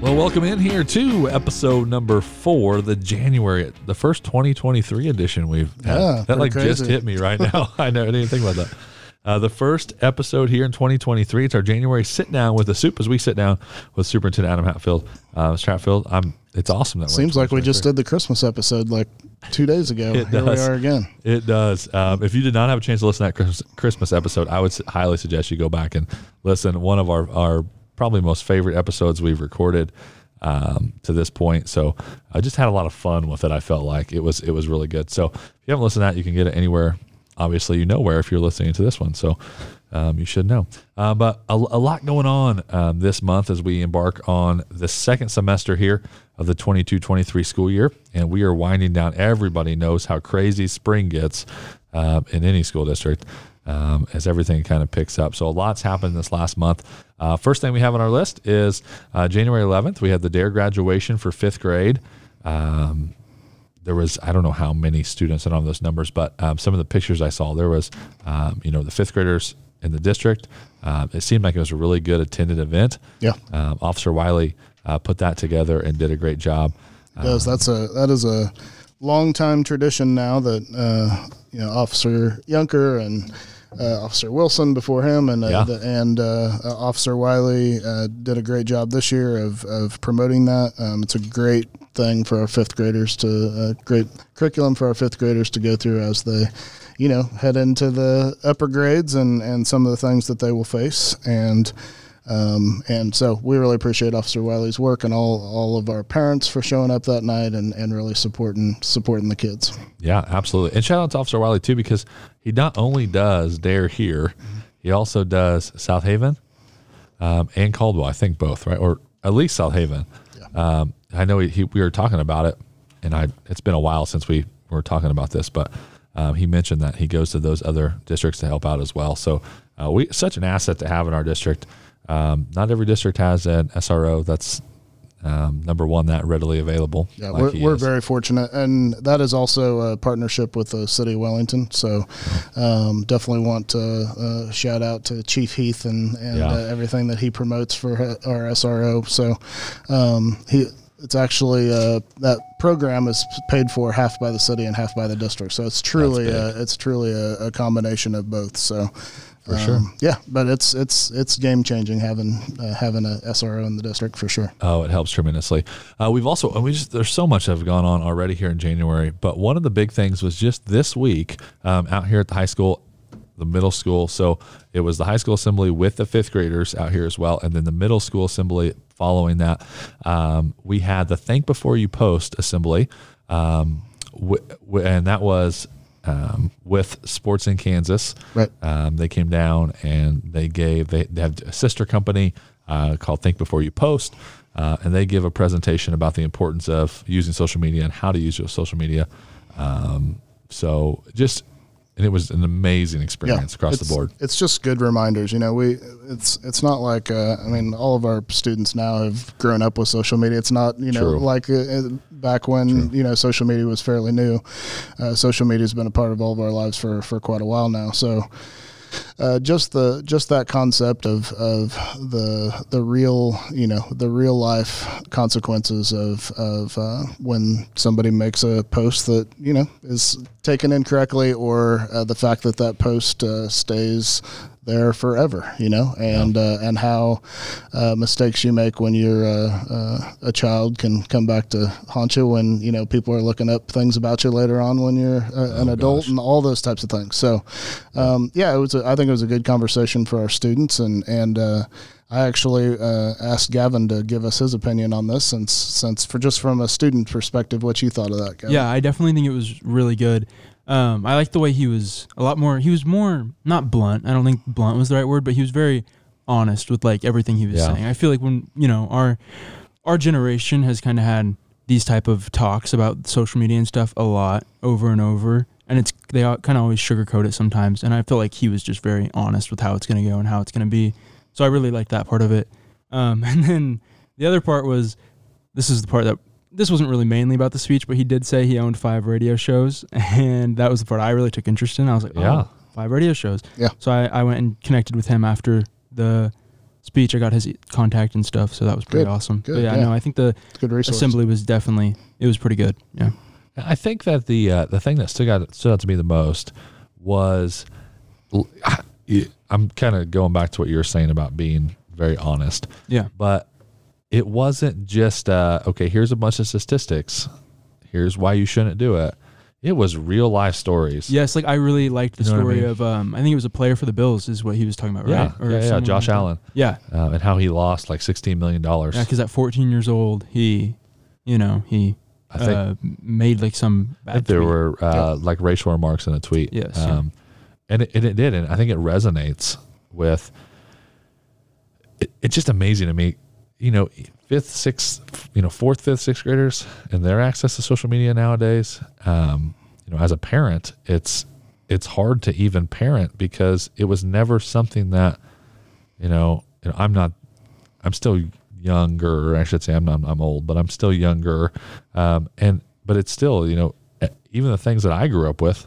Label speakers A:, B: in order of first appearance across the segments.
A: Well, welcome in here to episode number four, the January, the first 2023 edition we've had.
B: Yeah,
A: that like
B: pretty
A: just hit me right now. I know, I didn't even think about that. Uh, the first episode here in 2023. It's our January sit down with the soup as we sit down with Superintendent Adam Hatfield. Uh, Mr. Hatfield, I'm. It's awesome that we're
B: Seems like we just did the Christmas episode like two days ago.
A: It
B: Here
A: does.
B: we are again.
A: It does. Um, if you did not have a chance to listen to that Christmas, Christmas episode, I would highly suggest you go back and listen. One of our, our probably most favorite episodes we've recorded um, to this point. So I just had a lot of fun with it. I felt like it was it was really good. So if you haven't listened to that, you can get it anywhere. Obviously, you know where if you're listening to this one. So um, you should know. Uh, but a, a lot going on um, this month as we embark on the second semester here of the 22 23 school year. And we are winding down. Everybody knows how crazy spring gets um, in any school district um, as everything kind of picks up. So a lot's happened this last month. Uh, first thing we have on our list is uh, January 11th. We had the DARE graduation for fifth grade. Um, there was I don't know how many students I don't all those numbers, but um, some of the pictures I saw there was um, you know the fifth graders in the district. Um, it seemed like it was a really good attended event.
B: Yeah.
A: Um, Officer Wiley uh, put that together and did a great job.
B: Does that's a that is a long time tradition now that uh, you know Officer Yunker and uh, Officer Wilson before him and uh,
A: Yeah.
B: the, and uh, uh, Officer Wiley uh, did a great job this year of, of promoting that. Um, it's a great thing for our fifth graders to uh, great curriculum for our fifth graders to go through as they you know head into the upper grades and and some of the things that they will face and. Um, and so we really appreciate Officer Wiley's work and all, all of our parents for showing up that night and, and really supporting supporting the kids.
A: Yeah, absolutely. And shout out to Officer Wiley too because he not only does Dare here, he also does South Haven um, and Caldwell. I think both, right, or at least South Haven. Um, I know he, he, we were talking about it, and I it's been a while since we were talking about this, but um, he mentioned that he goes to those other districts to help out as well. So uh, we such an asset to have in our district. Um, not every district has an SRO that's um, number one that readily available.
B: Yeah,
A: like
B: we're, we're very fortunate, and that is also a partnership with the city of Wellington. So, um, definitely want to uh, shout out to Chief Heath and and
A: Yeah.
B: uh, everything that he promotes for our SRO. So, um, he it's actually uh, that program is paid for half by the city and half by the district. So it's truly uh, it's truly a, a combination of both. So.
A: For sure.
B: yeah, but it's it's it's game changing having uh, having a SRO in the district for sure.
A: Oh, it helps tremendously. Uh, we've also, we just, there's so much that have gone on already here in January, but one of the big things was just this week um, out here at the high school, the middle school. So it was the high school assembly with the fifth graders out here as well. And then the middle school assembly following that. Um, we had the Think Before You Post assembly. Um, w- w- and that was um, with Sports in Kansas.
B: Right.
A: Um, they came down and they gave they, they have a sister company uh, called Think Before You Post, uh, and they give a presentation about the importance of using social media and how to use your social media. Um, so just and it was an amazing experience across the board.
B: It's just good reminders. You know, we it's it's not like uh, I mean, all of our students now have grown up with social media. It's not you know
A: True.
B: like uh, back when you know social media was fairly new. Uh, social media has been a part of all of our lives for for quite a while now. So. Uh, just the just that concept of, of the the real you know the real life consequences of of uh, when somebody makes a post that you know is taken incorrectly or uh, the fact that that post uh, stays there forever you know and uh, and how uh, mistakes you make when you're uh, uh, a child can come back to haunt you when you know people are looking up things about you later on when you're uh, an adult
A: gosh.
B: and all those types of things so um, yeah it was a, I think it was a good conversation for our students and and uh, I actually uh, asked Gavin to give us his opinion on this since since for just from a student perspective what you thought of that Gavin.
C: Yeah, I definitely think it was really good. Um, I like the way he was a lot more. He was more not blunt. I don't think blunt was the right word, but he was very honest with like everything he was
A: Yeah.
C: saying. I feel like when you know our our generation has kind of had these type of talks about social media and stuff a lot over and over, and it's they kind of always sugarcoat it sometimes. And I feel like he was just very honest with how it's going to go and how it's going to be. So I really like that part of it. Um, and then the other part was this is the part that this wasn't really mainly about the speech, but he did say he owned five radio shows, and that was the part I really took interest in. I was like,
A: Yeah.
C: oh, five radio shows.
B: Yeah.
C: So I, I went and connected with him after the speech. I got his contact and stuff, so that was pretty
B: Good,
C: awesome.
B: good,
C: But yeah,
B: yeah.
C: no, I think the
B: Good
C: assembly was definitely it was pretty good. Yeah.
A: I think that the uh, the thing that stood out stood out to me the most was I'm kind of going back to what you were saying about being very honest,
C: Yeah.
A: but it wasn't just uh, okay. Here's a bunch of statistics. Here's why you shouldn't do it. It was real life stories.
C: Yes, like I really liked the
A: You know what I
C: story
A: mean?
C: of um I think it was a player for the Bills is what he was talking about,
A: yeah,
C: right?
A: yeah, yeah.
C: someone
A: Josh
C: like that.
A: Allen
C: Yeah.
A: uh, and how he lost like 16 million dollars.
C: Yeah, because at 14 years old, he, you know, he
A: I think
C: uh, made like some
A: I think there
C: tweet.
A: were uh, like racial remarks in a tweet.
C: Yes, yeah.
A: Um, and, it, and it did. And I think it resonates with it, it's just amazing to me, you know, fifth, sixth, you know, fourth, fifth, sixth graders and their access to social media nowadays. Um, you know, as a parent, it's, it's hard to even parent because it was never something that, you know, you know I'm not, I'm still younger. I should say I'm not, I'm old, but I'm still younger. Um, and, but it's still, you know, even the things that I grew up with,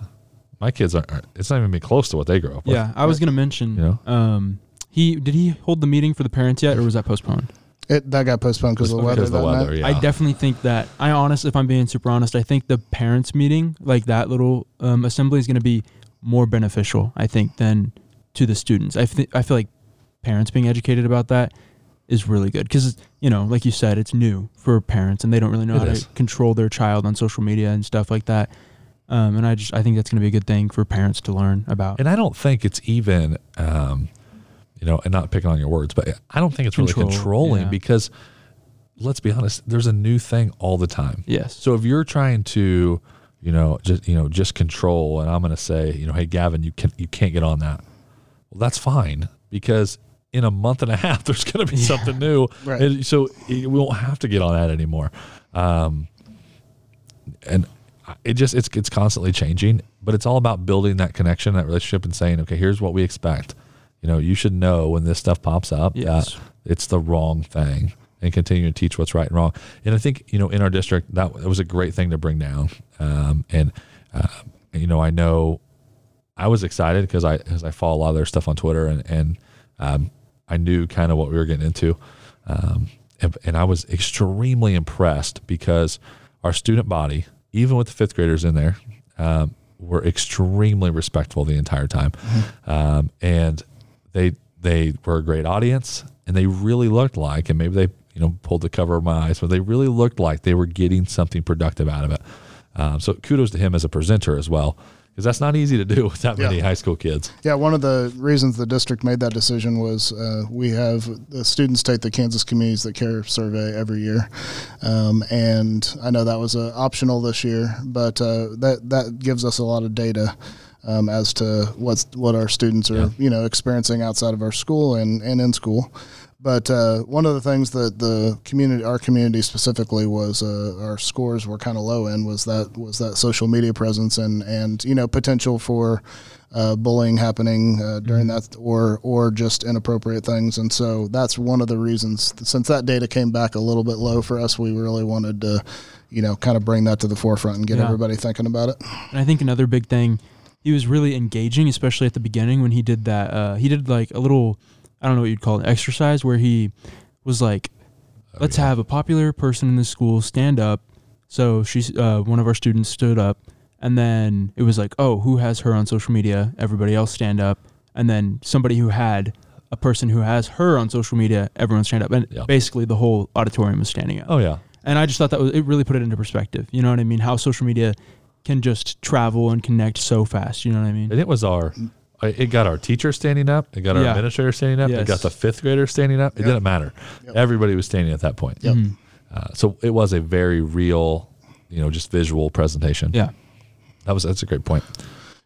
A: my kids aren't, it's not even be close to what they grew up with.
C: Yeah, I was gonna mention.
A: You know?
C: um, he did he hold the meeting for the parents yet, or was that postponed?
B: It, that got postponed because of the weather.
A: because of the
B: that night.
A: weather. Yeah.
C: I definitely think that. I honest, if I'm being super honest, I think the parents meeting, like that little um, assembly, is going to be more beneficial. I think than to the students. I think I feel like parents being educated about that is really good because you know, like you said, it's new for parents and they don't really know
A: It
C: how
A: is.
C: to control their child on social media and stuff like that. Um, and I just I think that's going to be a good thing for parents to learn about.
A: And I don't think it's even, um, you know, and not picking on your words, but I don't think it's really
C: Control,
A: controlling
C: yeah.
A: because let's be honest, there's a new thing all the time.
C: yes.
A: So if you're trying to, you know, just you know, just control, and I'm going to say, you know, hey Gavin, you can you can't get on that. Well, that's fine because in a month and a half, there's going to be something new,
B: Right.
A: and so we won't have to get on that anymore. Um, and it just it's it's constantly changing, but it's all about building that connection, that relationship, and saying, okay, here's what we expect. You know, you should know when this stuff pops up
C: Yes.
A: that it's the wrong thing, and continue to teach what's right and wrong. And I think you know in our district that, that was a great thing to bring down. Um, and uh, you know, I know I was excited because I as I follow a lot of their stuff on Twitter, and and um, I knew kind of what we were getting into. Um, and, and I was extremely impressed because our student body, even with the fifth graders in there, um, were extremely respectful the entire time, um, and they they were a great audience, and they really looked like, and maybe they you know pulled the cover of my eyes, but they really looked like they were getting something productive out of it. Um, so kudos to him as a presenter as well, because that's not easy to do with that many
B: Yeah.
A: high school kids.
B: Yeah, one of the reasons the district made that decision was uh, we have the students take the Kansas Communities That Care survey every year, um, and I know that was uh, optional this year, but uh, that that gives us a lot of data um, as to what's what our students are
A: Yeah.
B: you know experiencing outside of our school and, and in school. But uh, one of the things that the community, our community specifically, was uh, our scores were kind of low in was that was that social media presence and and you know potential for uh, bullying happening uh, during that or or just inappropriate things. And so that's one of the reasons. Since that data came back a little bit low for us, we really wanted to, you know, kind of bring that to the forefront and get
C: Yeah.
B: everybody thinking about it.
C: And I think another big thing, he was really engaging, especially at the beginning when he did that. Uh, he did like a little, I don't know what you'd call it, exercise where he was like, let's
A: yeah.
C: have a popular person in the school stand up. So she's uh, one of our students stood up, and then it was like, oh, who has her on social media? Everybody else stand up, and then somebody who had a person who has her on social media, everyone stand up, and
A: Yeah.
C: basically the whole auditorium was standing up.
A: Oh yeah,
C: And I just thought that was, it really put it into perspective. You know what I mean? How social media can just travel and connect so fast. You know what I mean?
A: and it was our. It got our teacher standing up. It got our
C: Yeah.
A: administrator standing up. It got the fifth grader standing up. It
B: Yep.
A: didn't matter.
B: Yep.
A: Everybody was standing at that point.
B: Yep.
C: Mhm.
A: Uh, so it was a very real, you know, just visual presentation.
C: Yeah.
A: that was that's a great point.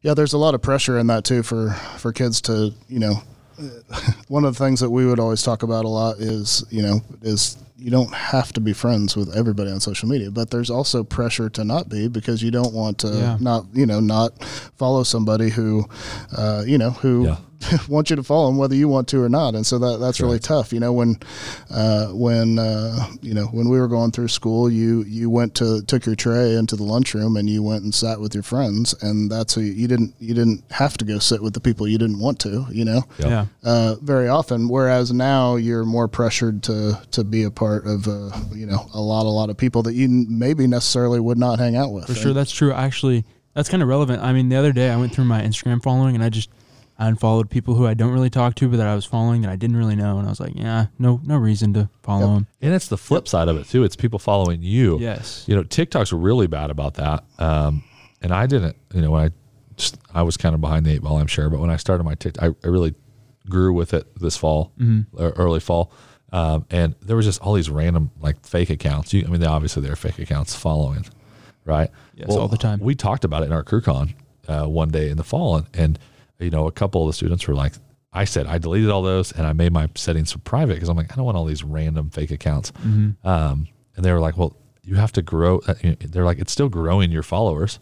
B: Yeah, there's a lot of pressure in that too for for kids to you know. One of the things that we would always talk about a lot is you know is you don't have to be friends with everybody on social media, but there's also pressure to not be because you don't want to
C: Yeah.
B: not you know not follow somebody who uh, you know who
A: Yeah.
B: want you to follow them whether you want to or not, and so that that's really tough. You know, when uh, when uh, you know when we were going through school, you you went to took your tray into the lunchroom and you went and sat with your friends, and that's who you didn't you didn't have to go sit with the people you didn't want to. You know,
A: Yep.
C: Yeah.
B: uh, very often. Whereas now you're more pressured to to be a part of uh, you know a lot a lot of people that you maybe necessarily would not hang out with.
C: For sure, that's true. Actually, that's kind of relevant. I mean, the other day I went through my Instagram following and I just unfollowed people who I don't really talk to, but that I was following that I didn't really know, and I was like, yeah, no, no reason to follow
B: Yep.
C: them.
A: And it's the flip side of it too. It's people following you.
C: Yes.
A: You know, TikTok's really bad about that. Um, and I didn't, you know, when I just, I was kind of behind the eight ball, I'm sure. But when I started my TikTok, I, I really grew with it this fall, or early fall. Um, and there was just all these random like fake accounts. You, I mean, they obviously they're fake accounts following, right?
C: Yes, all the time.
A: We talked about it in our CrewCon uh, one day in the fall, and, and you know, a couple of the students were like, I said I deleted all those and I made my settings private because I'm like, I don't want all these random fake accounts.
C: Mm-hmm.
A: Um, and they were like, well, you have to grow. uh, you know, They're like, it's still growing your followers.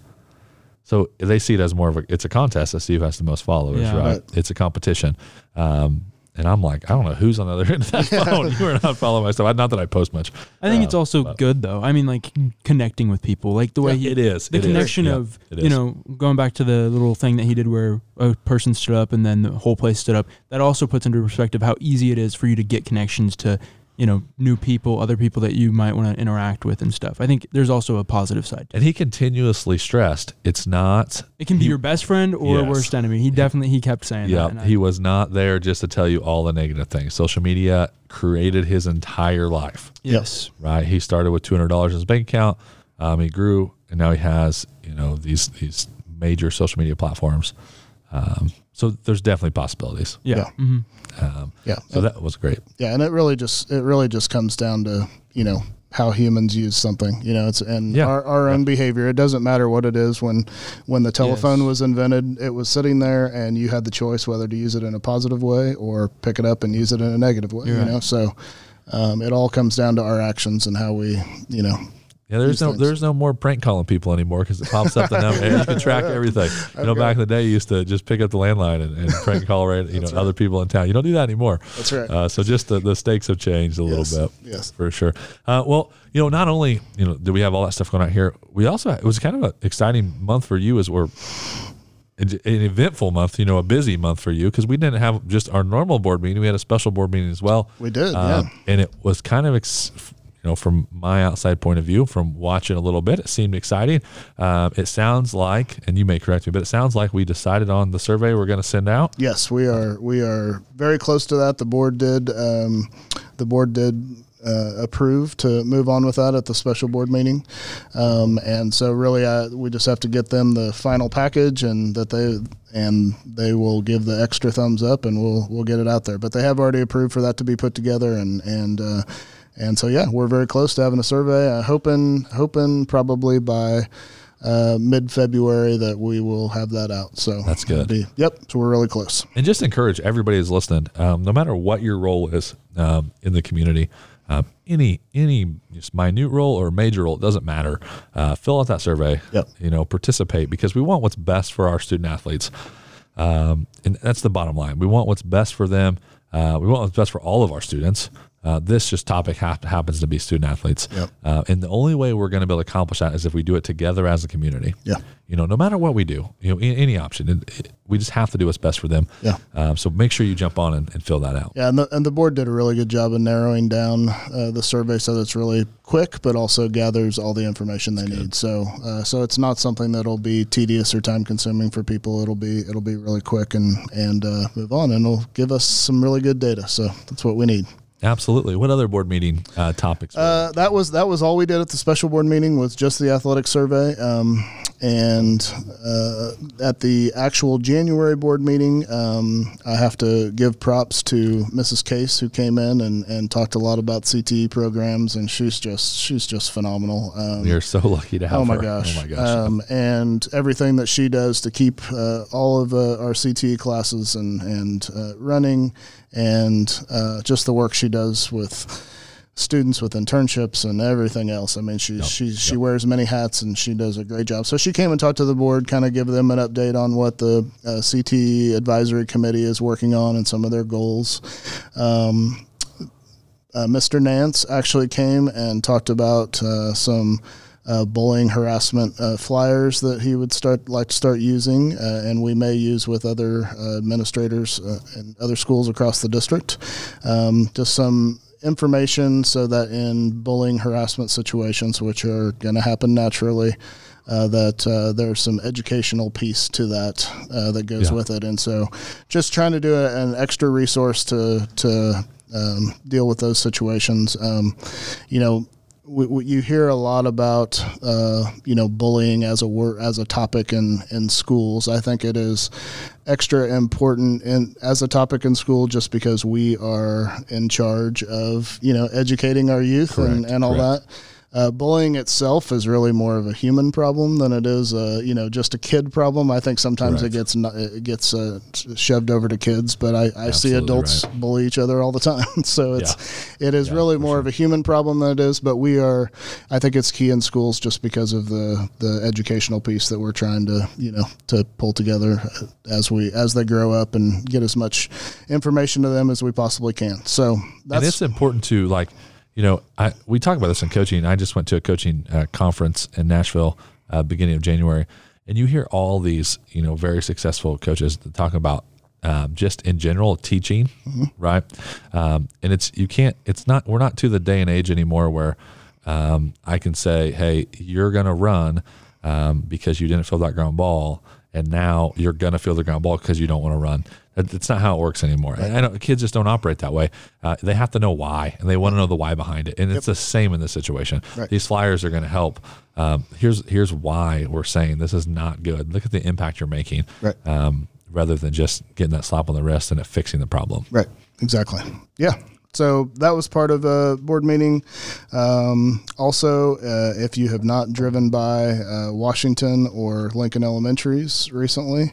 A: So they see it as more of a, it's a contest to see who has the most followers,
C: Yeah.
A: right?
B: Right.
A: It's a competition. Um, and I'm like, I don't know who's on the other end of that phone. You are not following my stuff. Not that I post much.
C: I think it's
A: Um,
C: also
A: but-
C: good though. I mean, like connecting with people, like the way he,
A: It is.
C: the
A: It is.
C: connection
A: Yeah,
C: of
A: it
C: you know going back to the little thing that he did where a person stood up and then the whole place stood up. That also puts into perspective how easy it is for you to get connections to you know new people, other people that you might want to interact with and stuff. I think there's also a positive side. to.
A: And he continuously stressed it's not
C: It can be
A: He-
C: your best friend or
A: Yes.
C: worst enemy. He definitely he kept saying that.
A: Yeah,
C: I-
A: he was not there just to tell you all the negative things. Social media created his entire life,
C: yes.
A: right? He started with two hundred dollars in his bank account. Um, he grew, and now he has you know these these major social media platforms. Um, so there's definitely possibilities.
C: Yeah.
B: Yeah.
C: hmm
A: Um,
B: Yeah.
A: so that was great.
B: Yeah, and it really just it really just comes down to you know how humans use something. You know, it's and
A: Yeah.
B: our, our own behavior. It doesn't matter what it is. When when the telephone
C: Yes.
B: was invented, it was sitting there, and you had the choice whether to use it in a positive way or pick it up and use it in a negative way.
C: You're
B: you
C: right.
B: know, so um, it all comes down to our actions and how we you know
A: Yeah, there's no
B: things.
A: there's no more prank calling people anymore because it pops up the number. and you can track everything. You know,
B: Okay.
A: back in the day, you used to just pick up the landline and, and prank call right, you know
B: That's
A: other people in town. You don't do that anymore.
B: That's right.
A: Uh, so just the, the stakes have changed a
B: Yes.
A: little bit.
B: Yes.
A: for sure. Uh, well, you know, not only you know do we have all that stuff going on here, we also it was kind of an exciting month for you as we're an eventful month. You know, a busy month for you because we didn't have just our normal board meeting. We had a special board meeting as well.
B: We did,
A: Um,
B: yeah.
A: and it was kind of. Ex- you know, from my outside point of view, from watching a little bit, it seemed exciting. Um, it sounds like, and you may correct me, but it sounds like we decided on the survey we're going to send out.
B: Yes, we are. We are very close to that. The board did. Um, the board did uh, approve to move on with that at the special board meeting, um, and so really, uh, we just have to get them the final package, and that they and they will give the extra thumbs up, and we'll we'll get it out there. But they have already approved for that to be put together, and and. Uh, and so yeah, we're very close to having a survey. Uh, hoping hoping probably by uh, mid February that we will have that out. So
A: That's good.
B: Be, yep. So we're really close.
A: and just encourage everybody who's listening, um, no matter what your role is um, in the community, um, any any just minute role or major role, it doesn't matter. Uh, fill out that survey.
B: Yep.
A: You know, participate because we want what's best for our student athletes, um, and that's the bottom line. We want what's best for them. Uh, we want what's best for all of our students. Uh, this just topic hap- happens to be student athletes,
B: Yep.
A: uh, and the only way we're going to be able to accomplish that is if we do it together as a community
B: Yeah.
A: you know, no matter what we do, you know, any option, it, it- we just have to do what's best for them.
B: Yeah.
A: Um, so make sure you jump on and, and fill that out.
B: Yeah, and the, and the board did a really good job of narrowing down uh, the survey so that it's really quick, but also gathers all the information they need. So, uh, so it's not something that'll be tedious or time consuming for people. It'll be it'll be really quick and and uh, move on, and it'll give us some really good data. So that's what we need.
A: Absolutely. What other board meeting uh, topics?
B: Uh, that was that was all we did at the special board meeting was just the athletic survey. Um, and uh, at the actual January board meeting, um, I have to give props to Mrs. Case who came in and, and talked a lot about CTE programs, and she's just she's just phenomenal. Um,
A: we are so lucky to have
B: Oh my
A: her.
B: gosh!
A: Oh my gosh.
B: Um, and everything that she does to keep uh, all of uh, our CTE classes and and uh, running, and uh, just the work she does with students with internships and everything else. I mean, she
A: Yep,
B: she she
A: yep.
B: wears many hats and she does a great job. So she came and talked to the board, kind of give them an update on what the uh, CT advisory committee is working on and some of their goals. Um, uh, Mr. Nance actually came and talked about uh, some uh, bullying harassment uh, flyers that he would start like to start using, uh, and we may use with other uh, administrators uh, and other schools across the district. Um, just some information so that in bullying harassment situations, which are going to happen naturally. Uh, that uh, there's some educational piece to that uh, that goes
A: Yeah.
B: with it, and so just trying to do a, an extra resource to to um, deal with those situations. Um, you know, we, we, you hear a lot about uh, you know bullying as a word as a topic in in schools. I think it is extra important in as a topic in school just because we are in charge of you know educating our youth and, and all
A: correct.
B: that. Uh, bullying itself is really more of a human problem than it is, uh, you know, just a kid problem. I think sometimes
A: Correct.
B: it gets it gets uh, shoved over to kids, but I, I see adults
A: right.
B: bully each other all the time. so it's it is
A: Yeah,
B: really more of a human problem than it is. But we are, I think it's key in schools just because of the the educational piece that we're trying to you know to pull together uh, as we as they grow up and get as much information to them as we possibly can. So that's and
A: it's important to like you know I we talk about this in coaching. I just went to a coaching uh, conference in Nashville uh, beginning of January, and you hear all these you know very successful coaches talking about um, just in general teaching, right? Um, and it's you can't. It's not. We're not to the day and age anymore where um, I can say, hey, you're gonna run um, because you didn't feel that ground ball. And now you're gonna feel the ground ball because you don't want to run. That- That's not how it works anymore. And I know kids just don't operate that way. Uh, they have to know why, and they want to know the why behind it. And it's the same in this situation.
B: Right.
A: These flyers are going to help. Um, here's here's why we're saying this is not good. Look at the impact you're making,
B: Right.
A: um, rather than just getting that slap on the wrist and it fixing the problem.
B: Right. Exactly. Yeah. So that was part of a board meeting. Um, also, uh, if you have not driven by uh, Washington or Lincoln Elementaries recently,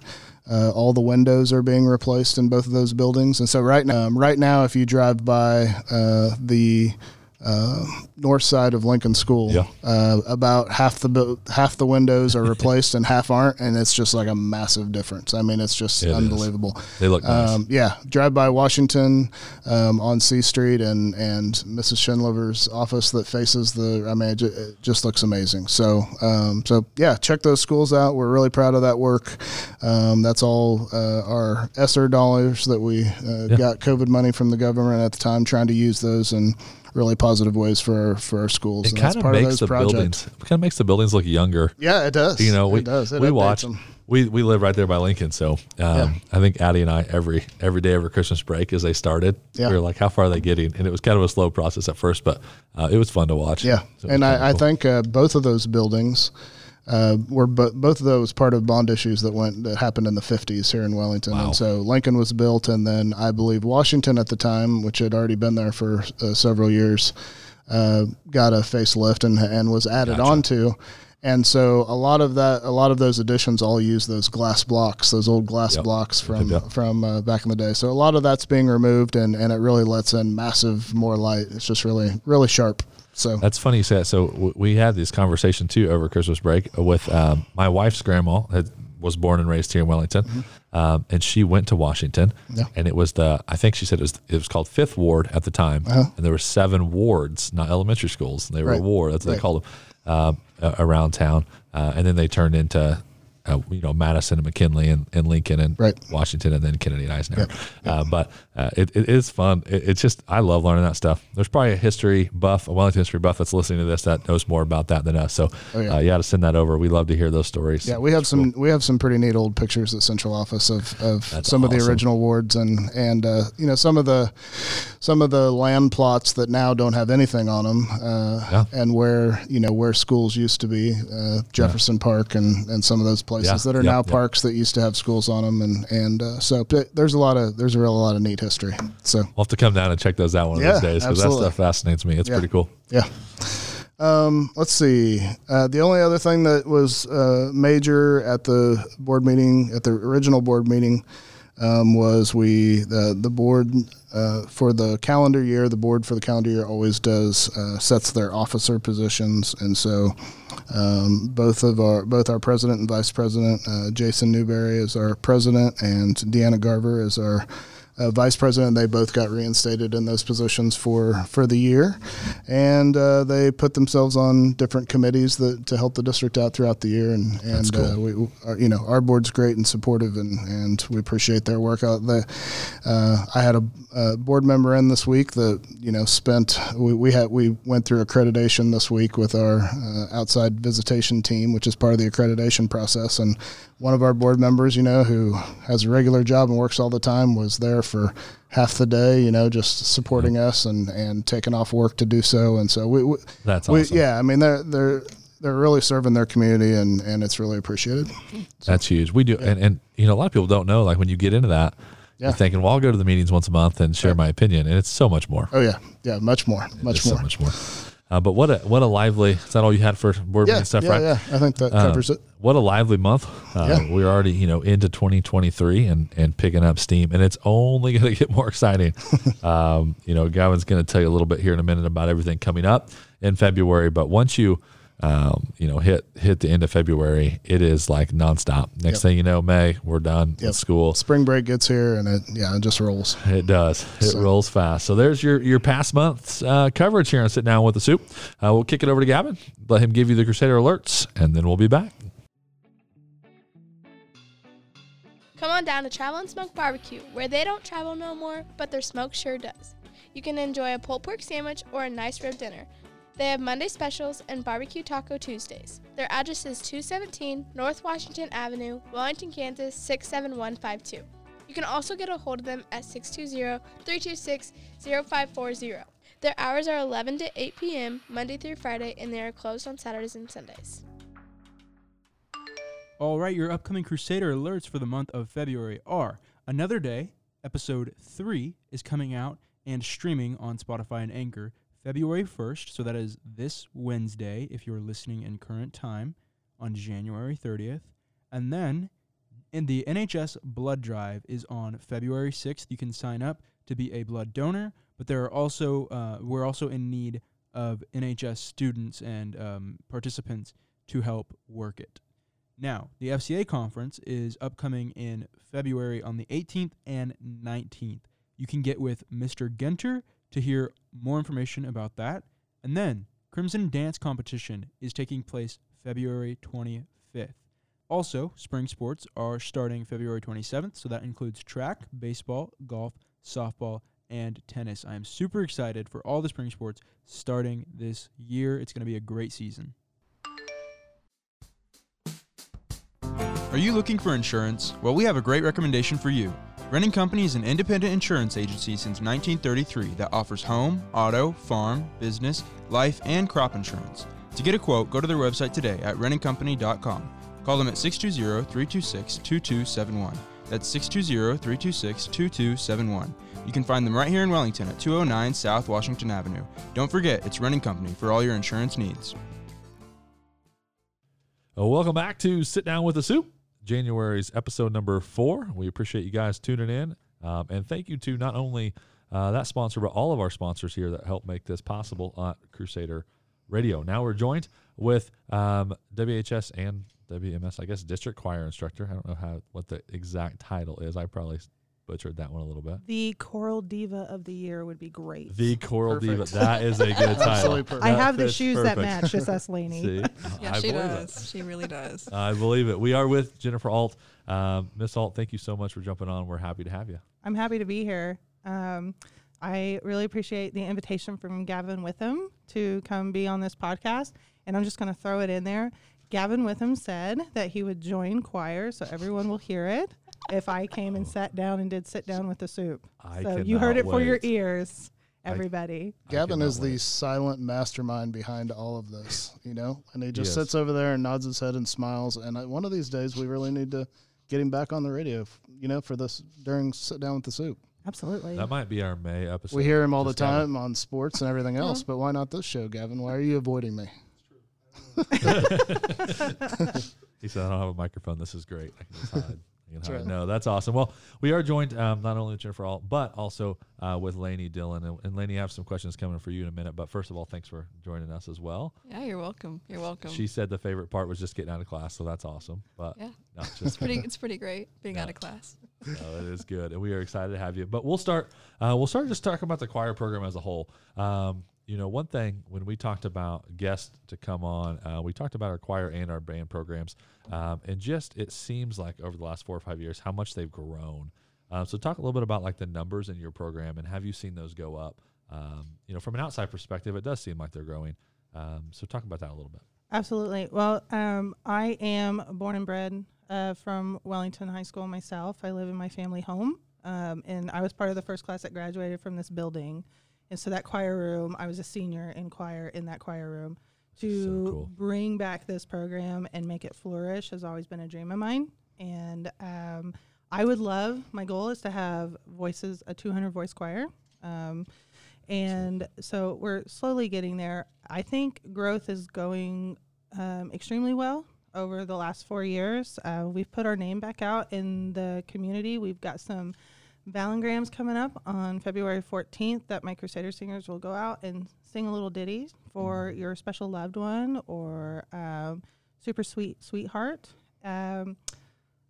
B: uh, all the windows are being replaced in both of those buildings. And so right now, um, right now, if you drive by uh, the uh, north side of Lincoln School,
A: Yeah.
B: uh, about half the half the windows are replaced and half aren't, and it's just like a massive difference. I mean, it's just
A: It is.
B: unbelievable.
A: They look nice.
B: Um, yeah, drive by Washington um, on C Street and and Mrs. Schindler's office that faces the. I mean, it, ju- it just looks amazing. So um, so yeah, check those schools out. We're really proud of that work. Um, that's all uh, our ESSER dollars that we uh, got COVID money from the government at the time, trying to use those in really positive ways for our, for our schools.
A: It
B: and
A: kind of
B: part
A: makes
B: those
A: the
B: projects.
A: buildings. It kind of makes the buildings look younger.
B: Yeah, it does.
A: You know, we
B: it does. It
A: we watch.
B: them.
A: We, we live right there by Lincoln, so um,
B: Yeah.
A: I think Addie and I every every day of our Christmas break as they started,
B: Yeah.
A: we were like, "How far are they getting?" And it was kind of a slow process at first, but uh, it was fun to watch.
B: Yeah,
A: So
B: and I
A: cool.
B: think uh, both of those buildings uh, were bo- both of those part of bond issues that went that happened in the fifties here in Wellington.
A: Wow.
B: And so Lincoln was built, and then I believe Washington at the time, which had already been there for uh, several years, uh, got a facelift and and was added
A: Gotcha.
B: onto. And so a lot of that, a lot of those additions all use those glass blocks, those old glass
A: Yep.
B: blocks from
A: Yep.
B: from uh, back in the day. So a lot of that's being removed, and, and it really lets in massive more light. It's just really really sharp. So
A: That's funny you say that. So we had this conversation too over Christmas break with um, my wife's grandma that was born and raised here in Wellington, um, and she went to Washington,
B: Mm-hmm. Yeah.
A: and it was the I think she said it was it was called Fifth Ward at the time, and there were seven wards, not elementary schools. They were a
B: Uh-huh.
A: Ward. That's what
B: Right.
A: they called them um, uh, around town, uh, and then they turned into. Uh, you know Madison and McKinley and, and Lincoln and
B: Right.
A: Washington and then Kennedy and Eisenhower. Uh, but uh, it, it is fun. It, it's just I love learning that stuff. There's probably a history buff, a Wellington history buff that's listening to this that knows more about that than us. So
B: Oh, yeah.
A: uh, you got to send that over. We love to hear those stories.
B: Yeah, we have some we have some pretty neat old pictures at central office of, of some of the original wards and and uh, you know some of the some of the land plots that now don't have anything on them uh, and where you know where schools used to be uh, Jefferson Park and, and some of those places
A: Yeah,
B: that are
A: yeah,
B: now
A: yeah.
B: parks that used to have schools on them and and uh, so but there's a lot of there's a real lot of neat history so
A: We'll have to come down and check those out one of those days because that stuff fascinates me. It's pretty cool.
B: Yeah. Um, let's see. Uh, the only other thing that was uh, major at the board meeting, at the original board meeting, um, was we the the board uh, for the calendar year. The board for the calendar year always does uh, sets their officer positions, and so um, both of our both our president and vice president, uh, Jason Newberry is our president, and Deanna Garver is our uh, vice president. They both got reinstated in those positions for for the year, and uh, they put themselves on different committees that to help the district out throughout the year. And and
A: cool.
B: uh, we, our, you know, our board's great and supportive, and, and we appreciate their work. Out the, uh, I had a, a board member in this week that you know spent we, we had we went through accreditation this week with our uh, outside visitation team, which is part of the accreditation process, and one of our board members, you know, who has a regular job and works all the time, was there for half the day, you know, just supporting mm-hmm. us and, and taking off work to do so. And so we, we
A: That's
B: we,
A: awesome.
B: yeah, I mean, they're, they're, they're really serving their community and, and it's really appreciated.
A: That's huge. We do, and, and you know, a lot of people don't know. Like when you get into that,
B: Yeah.
A: you're thinking, "Well, I'll go to the meetings once a month and share
B: Right.
A: my opinion," and it's so much more.
B: Oh yeah. Yeah. Much more, much
A: It's so
B: more.
A: much more. Uh, but what a what a lively. Is that all you had for board
B: yeah.
A: stuff?
B: yeah.
A: right.
B: Yeah. I think that
A: Uh,
B: covers it.
A: What a lively month. Uh,
B: Yeah.
A: We're already, you know, into 2023 and, and picking up steam, and it's only going to get more exciting. um, you know, Gavin's going to tell you a little bit here in a minute about everything coming up in February. But once you, um, you know, hit hit the end of February, it is like nonstop. Next
B: Yep.
A: thing you know, May, we're done
B: Yep.
A: with school.
B: Spring break gets here and it, yeah, it just rolls.
A: It does. It
B: So-
A: rolls fast. So there's your your past month's uh, coverage here on Sit Down with the Soup. Uh, we'll kick it over to Gavin, let him give you the Crusader alerts, and then we'll be back.
D: Come on down to Travel and Smoke Barbecue, where they don't travel no more, but their smoke sure does. You can enjoy a pulled pork sandwich or a nice rib dinner. They have Monday specials and barbecue taco Tuesdays. Their address is 217 North Washington Avenue, Wellington, Kansas 67152. You can also get a hold of them at 620 326 0540. Their hours are 11 to 8 p.m. Monday through Friday, and they are closed on Saturdays and Sundays.
C: All right, your upcoming Crusader alerts for the month of February are Another Day, episode 3 is coming out and streaming on Spotify and Anchor February 1st, so that is this Wednesday if you're listening in current time on January 30th. And then in the NHS blood drive is on February 6th. You can sign up to be a blood donor, but there are also uh, we're also in need of NHS students and um, participants to help work it. Now, the FCA conference is upcoming in February on the 18th and 19th. You can get with Mr. Genter to hear more information about that. And then, Crimson Dance Competition is taking place February 25th. Also, spring sports are starting February 27th, so that includes track, baseball, golf, softball, and tennis. I am super excited for all the spring sports starting this year. It's going to be a great season. Are you looking for insurance? Well, we have a great recommendation for you. Renting Company is an independent insurance agency since 1933 that offers home, auto, farm, business, life, and crop insurance. To get a quote, go to their website today at rentingcompany.com. Call them at 620-326-2271. That's 620-326-2271. You can find them right here in Wellington at 209 South Washington Avenue. Don't forget, it's Renting Company for all your insurance needs.
A: Welcome back to Sit Down with the Soup, January's episode number four. We appreciate you guys tuning in. Um, and thank you to not only uh, that sponsor, but all of our sponsors here that help make this possible on Crusader Radio. Now we're joined with um, WHS and WMS, I guess, district choir instructor. I don't know how what the exact title is. I probably butchered that one a little bit.
E: The Choral Diva of the Year would be great.
A: The Choral Diva. That is a good title.
E: I have the
A: fits
E: shoes that match, just us Laney.
A: See?
F: Yeah,
A: I
F: she
A: believe it.
F: does. She really does.
A: I believe it. We are with Jennifer Ault. Um, Miss Ault, thank you so much for jumping on. We're happy to have you.
E: I'm happy to be here. Um, I really appreciate the invitation from Gavin Witham to come be on this podcast. And I'm just going to throw it in there. Gavin Witham said that he would join choir so everyone will hear it if I came and sat down and did sit down with the soup.
A: I
E: so you heard it
A: cannot
E: for your ears, everybody.
A: I
B: Gavin
A: cannot
B: is the silent mastermind behind all of this, you know, and he just
A: Yes.
B: sits over there and nods his head and smiles. And I, one of these days, we really need to get him back on the radio, f- you know, for this during sit down with the soup.
E: Absolutely.
A: That might be our May episode.
B: We hear him all the
A: Just Gavin.
B: time on sports and everything else, but why not this show, Gavin? Why are you avoiding me?
A: He said, "I don't have a microphone. This is great. I can just hide." No, that's awesome. Well, we are joined um, not only with Jennifer Ault, but also uh, with Laney Dillon. And, and Laney, I have some questions coming for you in a minute. But first of all, thanks for joining us as well.
F: Yeah, you're welcome. You're welcome.
A: She said the favorite part was just getting out of class, so that's awesome. But
F: yeah,
A: no, it's
F: it's pretty. It's pretty great being
A: Yeah.
F: out of class.
A: no, it is good, and we are excited to have you. But we'll start. Uh, we'll start just talking about the choir program as a whole. Um, you know, one thing when we talked about guests to come on, uh, we talked about our choir and our band programs, um, and just it seems like over the last four or five years how much they've grown. Uh, so, talk a little bit about like the numbers in your program, and have you seen those go up? Um, you know, from an outside perspective, it does seem like they're growing. Um, so, talk about that a little bit.
E: Absolutely. Well, um, I am born and bred uh, from Wellington High School myself. I live in my family home, um, and I was part of the first class that graduated from this building. And so that choir room, I was a senior in choir in that choir room. To
A: So cool.
E: bring back this program and make it flourish has always been a dream of mine. And um, I would love, my goal is to have voices, a 200 voice choir. Um, and so we're slowly getting there. I think growth is going um, extremely well over the last four years. Uh, we've put our name back out in the community. We've got some Valengrams coming up on February 14th that my Crusader singers will go out and sing a little ditty for your special loved one or um, super sweet sweetheart. Um,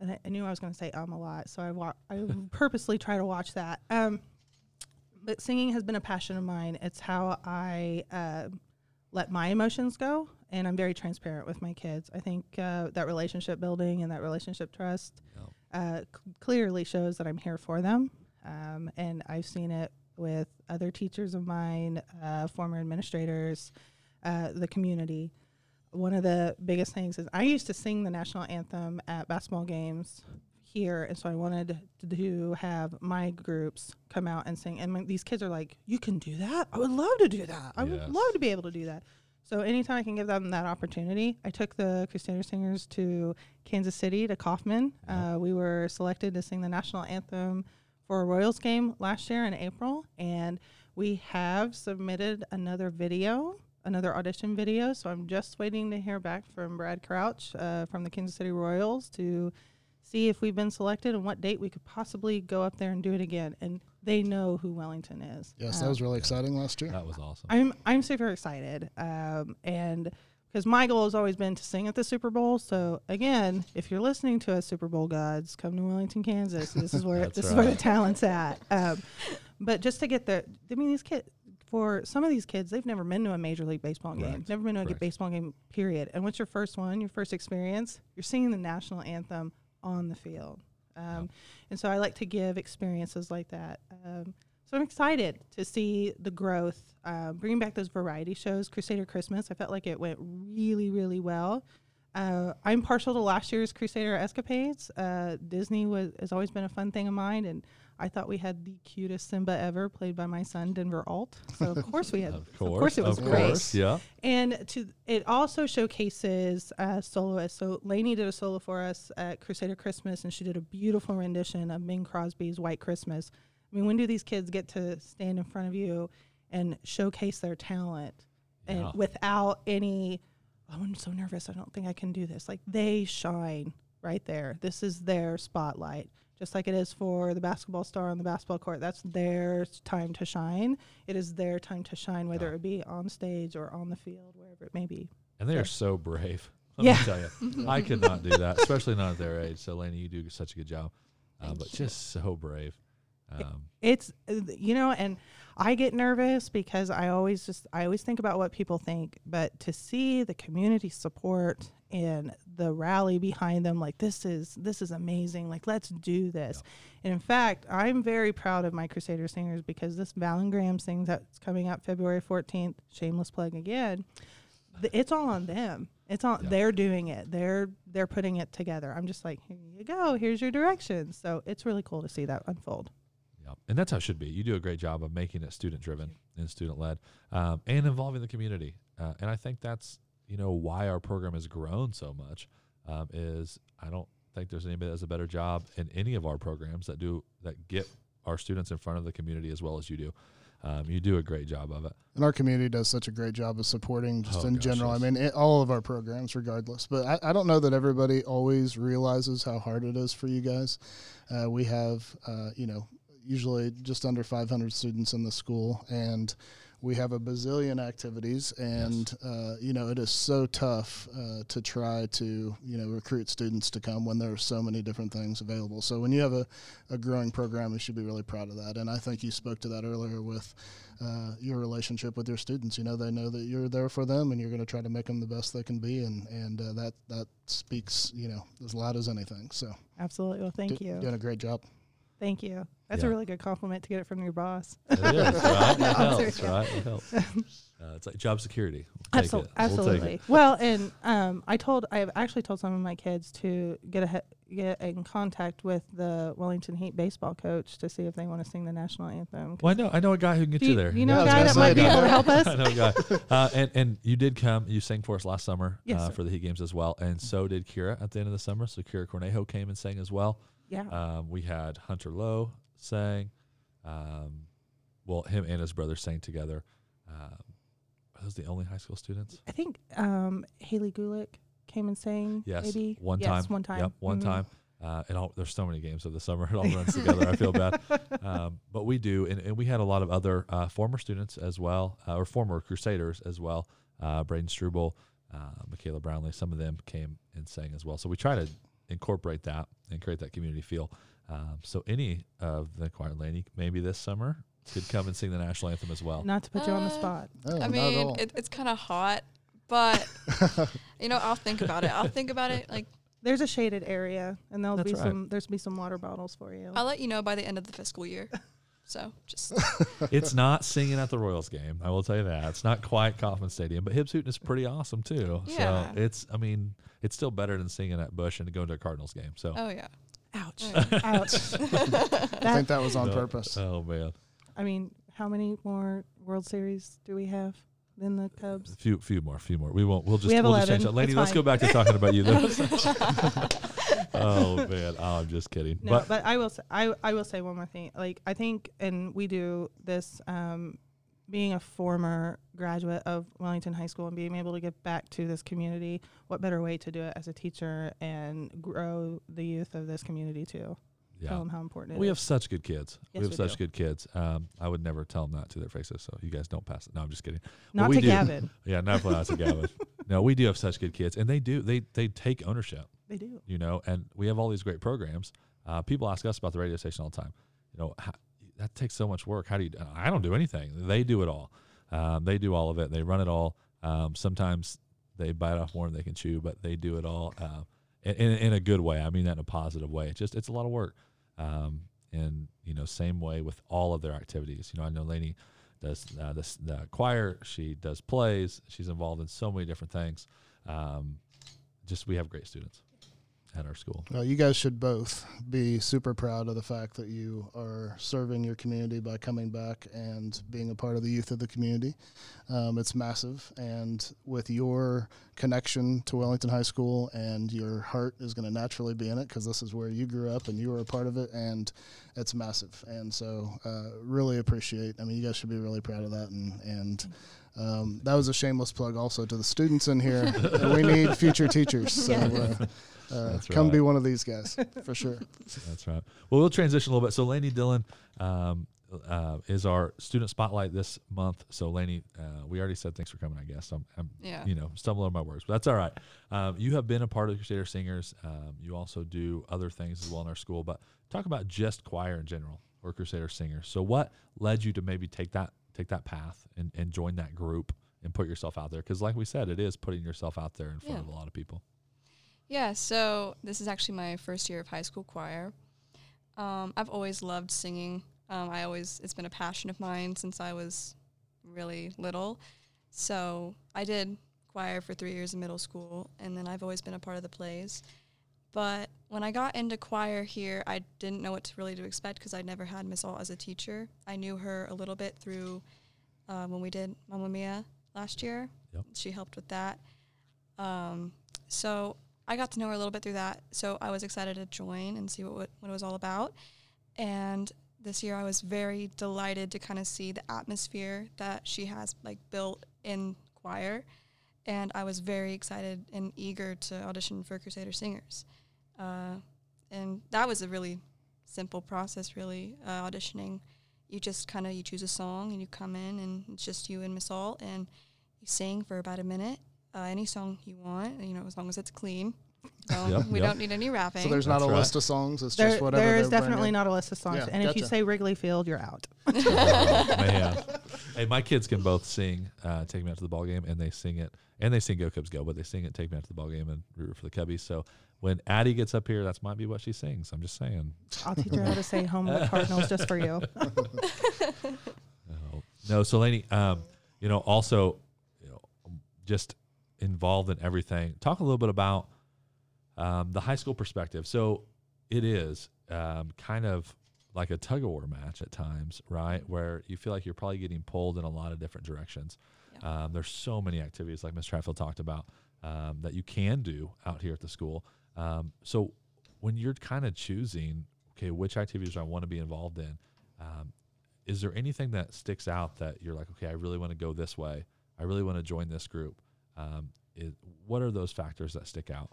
E: and I, I knew I was going to say um a lot, so I wa- I purposely try to watch that. Um, but singing has been a passion of mine. It's how I uh, let my emotions go, and I'm very transparent with my kids. I think uh, that relationship building and that relationship trust. Uh, c- clearly shows that I'm here for them. Um, and I've seen it with other teachers of mine, uh, former administrators, uh, the community. One of the biggest things is I used to sing the national anthem at basketball games here, and so I wanted to have my groups come out and sing. And my, these kids are like, "You can do that? I would love to do that. I
A: Yes.
E: would love to be able to do that." So anytime I can give them that opportunity, I took the Crusader Singers to Kansas City to Kauffman. Uh, we were selected to sing the national anthem for a Royals game last year in April, and we have submitted another video, another audition video. So I'm just waiting to hear back from Brad Crouch uh, from the Kansas City Royals to see if we've been selected and what date we could possibly go up there and do it again. And they know who Wellington is.
B: Yes, that
E: Um,
B: was really exciting last year.
A: That was awesome.
E: I'm I'm super excited, um, and because my goal has always been to sing at the Super Bowl. So again, if you're listening to us, Super Bowl gods, come to Wellington, Kansas. This is where
A: That's
E: this is where the talent's at. Um, but just to get the, I mean, these kids. For some of these kids, they've never been to a major league baseball game,
A: Correct.
E: never been to a
A: Correct.
E: baseball game. Period. And what's your first one? Your first experience? You're singing the national anthem on the field. Um, And so I like to give experiences like that. Um, so I'm excited to see the growth, um, bringing back those variety shows. Crusader Christmas, I felt like it went really, really well. Uh, I'm partial to last year's Crusader escapades. Uh, Disney was has always been a fun thing of mine, and I thought we had the cutest Simba ever, played by my son Denver Ault. So of course we had,
A: Of
E: of
A: course,
E: course it was
A: of
E: great.
A: course, yeah.
E: And to it also showcases uh, soloists. So Laney did a solo for us at Crusader Christmas, and she did a beautiful rendition of Bing Crosby's White Christmas. I mean, when do these kids get to stand in front of you and showcase their talent, and
A: Yeah.
E: without any, oh, I'm so nervous. I don't think I can do this. Like they shine right there. This is their spotlight. Just like it is for the basketball star on the basketball court, that's their time to shine. It is their time to shine, whether
A: Yeah.
E: it be on stage or on the field, wherever it may be.
A: And they are so brave. Let
E: Yeah.
A: me tell you, I could not do that, especially not at their age. So, Laney, you do such a good job, uh, but
F: you.
A: just so brave. Um,
E: It's uh, you know, and I get nervous because I always just I always think about what people think, but to see the community support and the rally behind them, like this is this is amazing. Like let's do this. And in fact, I'm very proud of my Crusader singers because this Valengram thing that's coming up February 14th, shameless plug again. It's all on them. It's on.
A: Yeah.
E: They're doing it. They're they're putting it together. I'm just like, here you go. Here's your directions. So it's really cool to see that unfold.
A: Yeah, and that's how it should be. You do a great job of making it student driven and student led, um, and involving the community. Uh, and I think that's you know why our program has grown so much. Um, is I don't think there's anybody that does a better job in any of our programs that do that get our students in front of the community as well as you do. Um, you do a great job of it.
B: And our community does such a great job of supporting just
A: Oh,
B: in
A: gosh,
B: general.
A: yes.
B: I mean, it, all of our programs, regardless. But I, I don't know that everybody always realizes how hard it is for you guys. Uh, we have, uh, you know, usually just under 500 students in the school, and we have a bazillion activities. And, uh, you know, it is so tough uh, to try to, you know, recruit students to come when there are so many different things available. So when you have a, a growing program, you should be really proud of that. And I think you spoke to that earlier with uh, your relationship with your students. You know, they know that you're there for them, and you're going to try to make them the best they can be, and and uh, that that speaks, you know, as loud as anything. So,
E: Absolutely. Well, thank
B: do-
E: you.
B: doing a great job.
E: Thank you. That's
A: Yeah.
E: a really good compliment to get it from your boss.
A: It is, right? It
E: No,
A: helps, right? It helps. Uh, it's like job security. We'll
E: Absol-.
A: We'll
E: absolutely. well, and um, I told I've actually told some of my kids to get a get in contact with the Wellington Heat baseball coach to see if they want to sing the national anthem.
A: Well, I know, I know a guy who can get you
E: you,
A: there.
E: you know
B: Yeah, I
E: a guy that might be able to help us?
A: I know a guy. Uh, and, and you did come, you sang for us last summer
E: Yes,
A: uh, for the Heat Games as well. And so did Kira at the end of the summer. So Kira Cornejo came and sang as well.
E: Yeah.
A: Um, we had Hunter Lowe sang. Um, well, him and his brother sang together. Um, are those the only high school students?
E: I think um, Haley Gulick came and sang.
A: Yes,
E: maybe
A: one
E: yes,
A: time.
E: One time.
A: Yep, one
E: Mhm.
A: time. Uh, it all there's so many games of the summer. It all runs together. I feel bad, um, but we do, and, and we had a lot of other uh, former students as well, uh, or former Crusaders as well. Uh, Braden Struble, uh, Michaela Brownlee, some of them came and sang as well. So we try to incorporate that and create that community feel. Um, so any of the choir lady, maybe this summer, could come and sing the national anthem as well.
E: Not to put you on the
F: Uh,
E: spot.
B: Oh,
F: I mean, it, it's kind of hot, but you know, I'll think about it. I'll think about it. Like
E: There's a shaded area, and there'll
A: That's
E: be
A: right.
E: some. There's be some water bottles for you.
F: I'll let you know by the end of the fiscal year. So just
A: it's not singing at the Royals game. I will tell you that. It's not quite Kauffman Stadium, but Hibbs Hooten is pretty awesome too.
F: Yeah.
A: So it's, I mean, it's still better than singing at Busch and going to a Cardinals game. So.
F: oh yeah.
E: Ouch!
F: Yeah.
E: Ouch!
B: I think that was on
A: No.
B: purpose.
A: Oh man,
E: I mean, how many more World Series do we have than the Cubs?
A: a
E: Cubs?
A: few, few more, few more. We won't. We'll just.
E: We have
A: we'll just change
E: 11.
A: that. Laney,
E: It's
A: let's
E: fine.
A: go back to talking about you. Oh man, oh, I'm just kidding.
E: No,
A: but
E: but, I will. Say, I I will say one more thing. Like I think, and we do this. Um, being a former graduate of Wellington High School and being able to give back to this community, what better way to do it as a teacher and grow the youth of this community too?
A: yeah,
E: Tell them how important it
A: we
E: is.
A: have such good kids.
E: Yes,
A: we have
E: we
A: such
E: do.
A: good kids. Um, I would never tell them that to their faces. So you guys don't pass it. No, I'm just kidding.
E: Not to
A: do.
E: Gavin.
A: Yeah, not us, Gavin. No, we do have such good kids, and they do. They they take ownership.
E: They do.
A: you know, and we have all these great programs. Uh, people ask us about the radio station all the time. You know, how, that takes so much work. How do you? I don't do anything. They do it all. Um, they do all of it. They run it all. Um, sometimes they bite off more than they can chew, but they do it all uh, in, in, in a good way. I mean that in a positive way. It's just it's a lot of work. Um, and you know, same way with all of their activities. You know, I know Laney does uh, this the choir. She does plays. She's involved in so many different things. Um, just we have great students at our school.
B: Well, you guys should both be super proud of the fact that you are serving your community by coming back and being a part of the youth of the community. Um, it's massive, and with your connection to Wellington High School and your heart is going to naturally be in it because this is where you grew up and you were a part of it, and it's massive. And so, uh, really appreciate. I mean, you guys should be really proud of that, and and. Um, that was a shameless plug also to the students in here. we need future teachers. So uh, uh,
A: That's
B: come be one of these guys for sure.
A: That's right. Well, we'll transition a little bit. So, Laney Dillon um, uh, is our student spotlight this month. So, Laney, uh, we already said thanks for coming. I guess I'm, I'm
F: Yeah.
A: you know, stumbling over my words, but that's all right. Um, you have been a part of the Crusader Singers. Um, you also do other things as well in our school. But talk about just choir in general or Crusader Singers. So, what led you to maybe take that take that path and, and join that group and put yourself out there? Because, like we said, it is putting yourself out there in front
F: Yeah.
A: of a lot of people.
F: Yeah, so this is actually my first year of high school choir. Um, I've always loved singing. Um, I always it's been a passion of mine since I was really little. So I did choir for three years in middle school, and then I've always been a part of the plays. But when I got into choir here, I didn't know what to really to expect because I'd never had Miss Ault as a teacher. I knew her a little bit through uh, when we did Mamma Mia last year.
A: Yep.
F: She helped with that. Um, so I got to know her a little bit through that. So I was excited to join and see what what, what it was all about. And this year I was very delighted to kind of see the atmosphere that she has like built in choir, and I was very excited and eager to audition for Crusader Singers, uh, and that was a really simple process. Really uh, auditioning, you just kind of you choose a song and you come in and it's just you and Miss Ault and you sing for about a minute, uh, any song you want, you know, as long as it's clean. So
A: Yep,
F: we
A: yep.
F: don't need any rapping.
B: So there's not a
A: right.
B: list of songs. It's
E: There,
B: just whatever.
E: there is definitely
B: bringing.
E: not a list of songs.
B: Yeah,
E: and if you say Wrigley Field, you're out.
A: Man. Hey, my kids can both sing uh, "Take Me Out to the Ball Game" and they sing it, and they sing "Go Cubs Go," but they sing it "Take Me Out to the Ball Game" and root for the Cubbies. So when Addie gets up here, that might be what she sings. I'm just saying.
E: I'll teach her how to say home of the Cardinals just for you.
A: No, no. So, Laney, um, you know, also, you know, just involved in everything. Talk a little bit about um, the high school perspective. So, it is um, kind of like a tug of war match at times, right? Where you feel like you're probably getting pulled in a lot of different directions. Um, there's so many activities, like Ms. Tratfield talked about, um, that you can do out here at the school. Um, so, when you're kind of choosing, okay, which activities do I want to be involved in? Um, is there anything that sticks out that you're like, okay, I really want to go this way. I really want to join this group. Um, what are those factors that stick out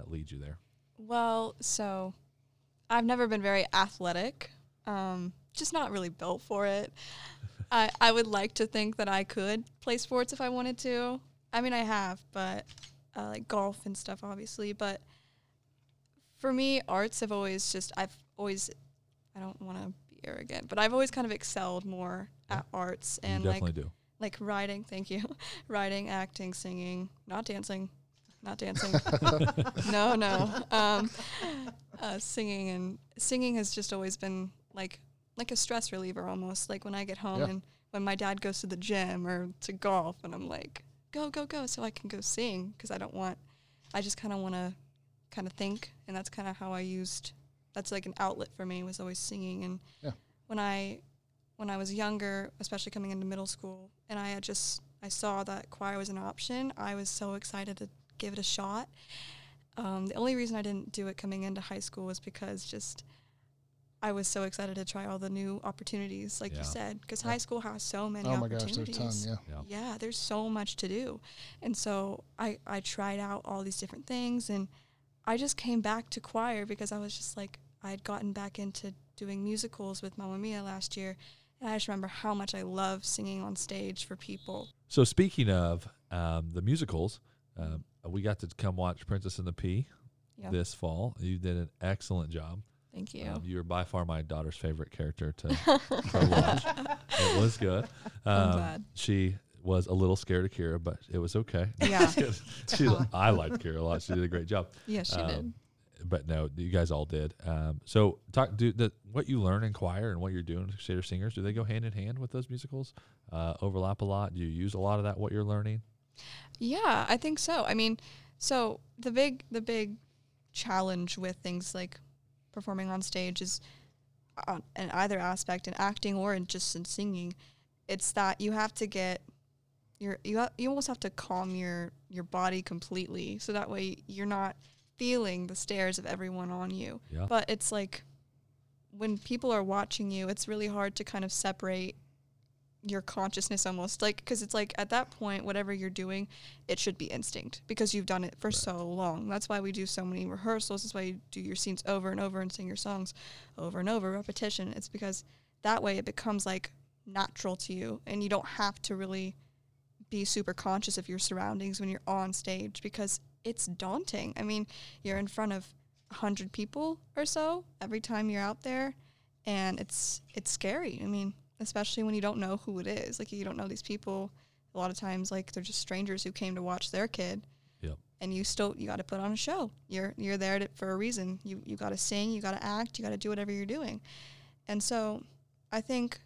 A: that lead you there?
F: Well, so I've never been very athletic. Um, just not really built for it. I I would like to think that I could play sports if I wanted to. I mean, I have, but uh, like golf and stuff, obviously. But for me, arts have always just I've always I don't want to be arrogant, but I've always kind of excelled more at arts and like
A: do.
F: like writing. Thank you, writing, acting, singing, not dancing, not dancing. no, no. Um, uh, singing and singing has just always been like like a stress reliever almost. Like when I get home
B: Yeah.
F: and when my dad goes to the gym or to golf, and I'm like, go, go, go, so I can go sing because I don't want. I just kind of want to kind of think, and that's kind of how I used. That's like an outlet for me was always singing, and
B: Yeah.
F: when I when I was younger, especially coming into middle school, and I had just I saw that choir was an option. I was so excited to give it a shot. Um, the only reason I didn't do it coming into high school was because just I was so excited to try all the new opportunities, like
A: Yeah.
F: you said, because
B: Yeah.
F: high school has so many
B: Oh my gosh,
F: opportunities.
B: there's a ton. Yeah.
A: Yeah.
F: Yeah, there's so much to do. And so I, I tried out all these different things and I just came back to choir because I was just like, I had gotten back into doing musicals with Mamma Mia last year. And I just remember how much I love singing on stage for people.
A: So speaking of um, the musicals, um, we got to come watch Princess and the Pea
F: Yeah.
A: this fall. You did an excellent job.
F: Thank you.
A: Um, you were by far my daughter's favorite character to, to watch. It was good. Um,
F: glad.
A: She was a little scared of Kira, but it was okay.
F: Yeah.
A: she, I liked Kira a lot. She did a great job.
F: yes, she
A: um,
F: did.
A: But no, you guys all did. Um, so talk. Do the what you learn in choir and what you're doing with Crusader Singers. Do they go hand in hand with those musicals? Uh, overlap a lot. Do you use a lot of that? What you're learning?
F: Yeah, I think so. I mean, so the big the big challenge with things like performing on stage is on in either aspect in acting or in just in singing. It's that you have to get your you ha- you almost have to calm your your body completely so that way you're not feeling the stares of everyone on you.
A: Yeah.
F: But it's like when people are watching you, it's really hard to kind of separate your consciousness almost like because it's like at that point whatever you're doing it should be instinct because you've done it for so long. That's why we do so many rehearsals. That's why you do your scenes over and over and sing your songs over and over. Repetition it's because that way it becomes like natural to you and you don't have to really be super conscious of your surroundings when you're on stage because it's daunting. I mean you're in front of 100 people or so every time you're out there and it's it's scary. I mean especially when you don't know who it is. Like you don't know these people. A lot of times, like they're just strangers who came to watch their kid.
A: Yep.
F: And you still you got to put on a show. You're you're there to, for a reason. You you got to sing. You got to act. You got to do whatever you're doing. And so, I think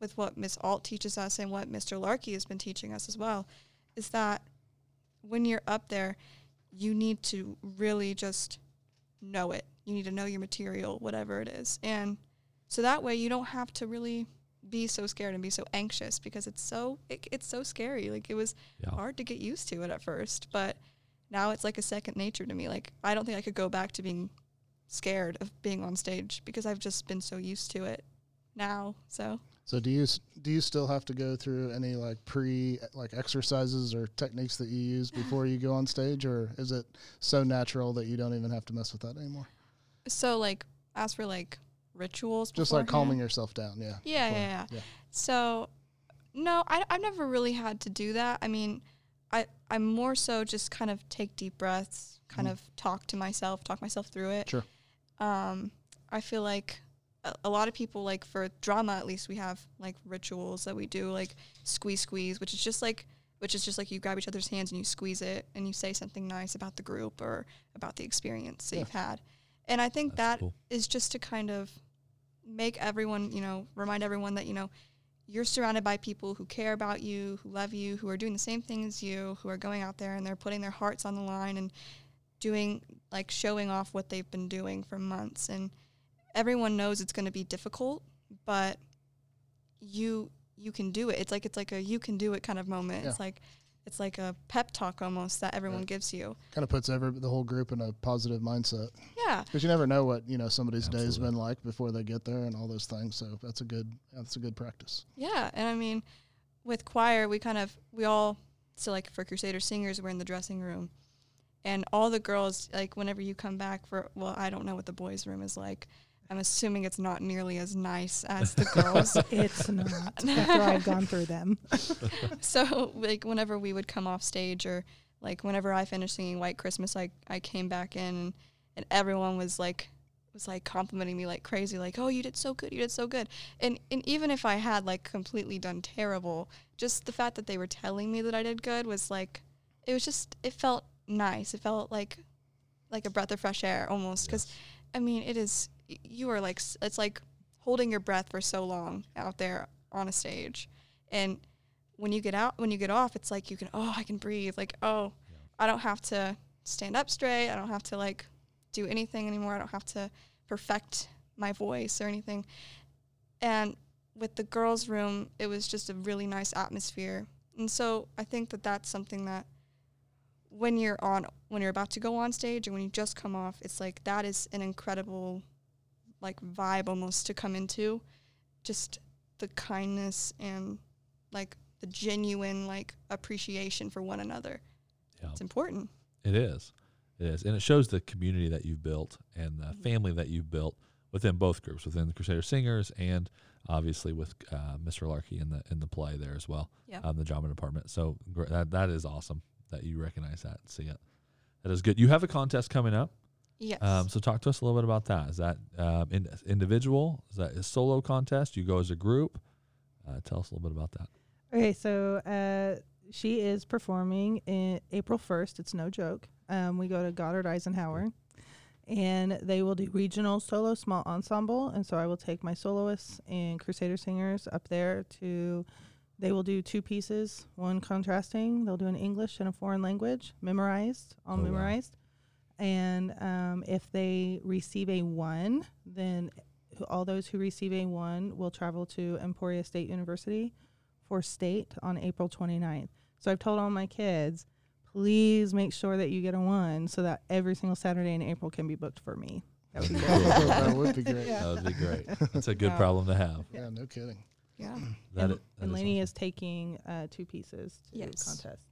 F: with what Miss Ault teaches us and what Mr. Larkey has been teaching us as well, is that when you're up there, you need to really just know it. You need to know your material, whatever it is, and so that way you don't have to really be so scared and be so anxious because it's so it, it's so scary like it was
A: Yeah.
F: hard to get used to it at first but now it's like a second nature to me like i don't think i could go back to being scared of being on stage because I've just been so used to it now. So
B: So do you do you still have to go through any like pre like exercises or techniques that you use before you go on stage, or is it so natural that you don't even have to mess with that anymore?
F: so like as for like rituals,
B: Just like calming yourself down, yeah.
F: Yeah, yeah, yeah.
B: yeah.
F: So, no, I, I've never really had to do that. I mean, I, I'm more so just kind of take deep breaths, kind
B: Mhm.
F: of talk to myself, talk myself through it.
B: Sure.
F: Um, I feel like a, a lot of people, like for drama at least, we have like rituals that we do, like squeeze, squeeze, which is just like, which is just like you grab each other's hands and you squeeze it and you say something nice about the group or about the experience that
B: Yeah.
F: you've had. And I think
A: That's
F: that is
A: cool.
F: just to kind of make everyone, you know, remind everyone that, you know, you're surrounded by people who care about you, who love you, who are doing the same thing as you, who are going out there and they're putting their hearts on the line and doing like showing off what they've been doing for months and everyone knows it's going to be difficult, but you you can do it. It's like it's like a you can do it kind of moment.
B: Yeah.
F: It's like it's like a pep talk almost that everyone
B: Right.
F: gives you.
B: Kind of puts every the whole group in a positive mindset
F: Yeah.
B: because you never know what you know somebody's day
A: has
B: been like before they get there and all those things. So that's a good that's a good practice.
F: Yeah, and I mean, with choir, we kind of we all so like for Crusader singers, we're in the dressing room, and all the girls like whenever you come back for well, I don't know what the boys' room is like. I'm assuming it's not nearly as nice as the girls.
E: It's not after I've gone through them.
F: so like whenever we would come off stage or like whenever I finished singing White Christmas, I I came back in and, and everyone was like was like complimenting me like crazy, like, Oh, you did so good, you did so good. And and even if I had like completely done terrible, just the fact that they were telling me that I did good was like it was just it felt nice. It felt like like a breath of fresh air almost because I mean it is y- you are like it's like holding your breath for so long out there on a stage. And when you get out when you get off it's like you can oh i can breathe. Like oh i don't have to stand up straight. I don't have to like do anything anymore. I don't have to perfect my voice or anything. And with the girls room it was just a really nice atmosphere. And so i think that that's something that when you're on when you're about to go on stage or when you just come off it's like that is an incredible like vibe almost to come into just the kindness and like the genuine like appreciation for one another
A: Yeah.
F: it's important
A: It is. It is. And it shows the community that you've built and the family that you've built within both groups, within the Crusader Singers and obviously with uh, Mr. Larkey in the in the play there as well,
F: Yeah.
A: um, the drama department. So that that is awesome that you recognize that and see it. That is good. You have a contest coming up.
F: Yes
A: Um, so talk to us a little bit about that. Is that um, in, individual? Is that a solo contest? You go as a group? Uh, tell us a little bit about that.
E: Okay, so uh, she is performing in April 1st. It's no joke. Um, we go to Goddard Eisenhower, and they will do regional solo small ensemble. And so I will take my soloists and Crusader singers up there to. They will do two pieces, one contrasting. They'll do an English and a foreign language, memorized, all
A: Oh, wow.
E: Memorized. And um, if they receive a one, then all those who receive a one will travel to Emporia State University for state on April 29th. So I've told all my kids, please make sure that you get a one so that every single Saturday in April can be booked for me. That would be great.
B: that would be great.
E: Yeah.
A: That would be great. That's a good
E: Yeah.
A: problem to have.
B: Yeah, no kidding.
F: yeah
A: That
E: and
A: it- that
E: and
A: is
E: Laney
A: awesome.
E: is taking uh, two pieces to
F: Yes.
E: contest.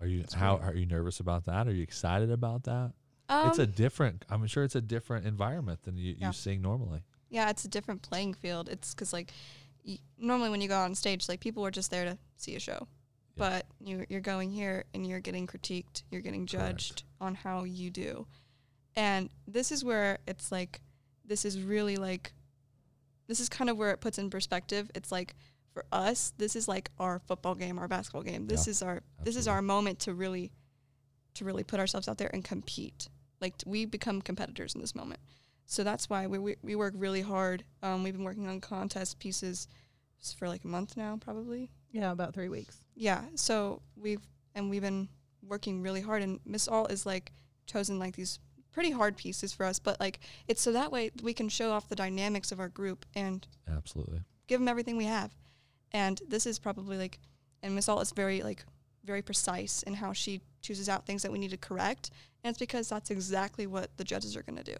A: Are you
B: That's
A: how
B: great.
A: are you nervous about that? Are you excited about that?
F: um,
A: it's a different. I'm sure it's a different environment than you,
F: Yeah.
A: you sing normally.
F: yeah it's a different playing field it's because like y- normally when you go on stage like people are just there to see a show but you, you're going here and you're getting critiqued you're getting judged on how you do and this is where it's like this is really like this is kind of where it puts in perspective it's like for us this is like our football game our basketball game. This
A: Yeah,
F: is our this is our moment to really to really put ourselves out there and compete. Like t- we become competitors in this moment. So that's why we, we, we work really hard. Um, we've been working on contest pieces for like a month now probably.
E: Yeah, about three weeks.
F: yeah so we've and we've been working really hard and miss Ault is like chosen like these pretty hard pieces for us but like it's so that way we can show off the dynamics of our group and
A: Absolutely.
F: give them everything we have and this is probably like and miss Ault is very like very precise in how she chooses out things that we need to correct, and it's because that's exactly what the judges are going to do.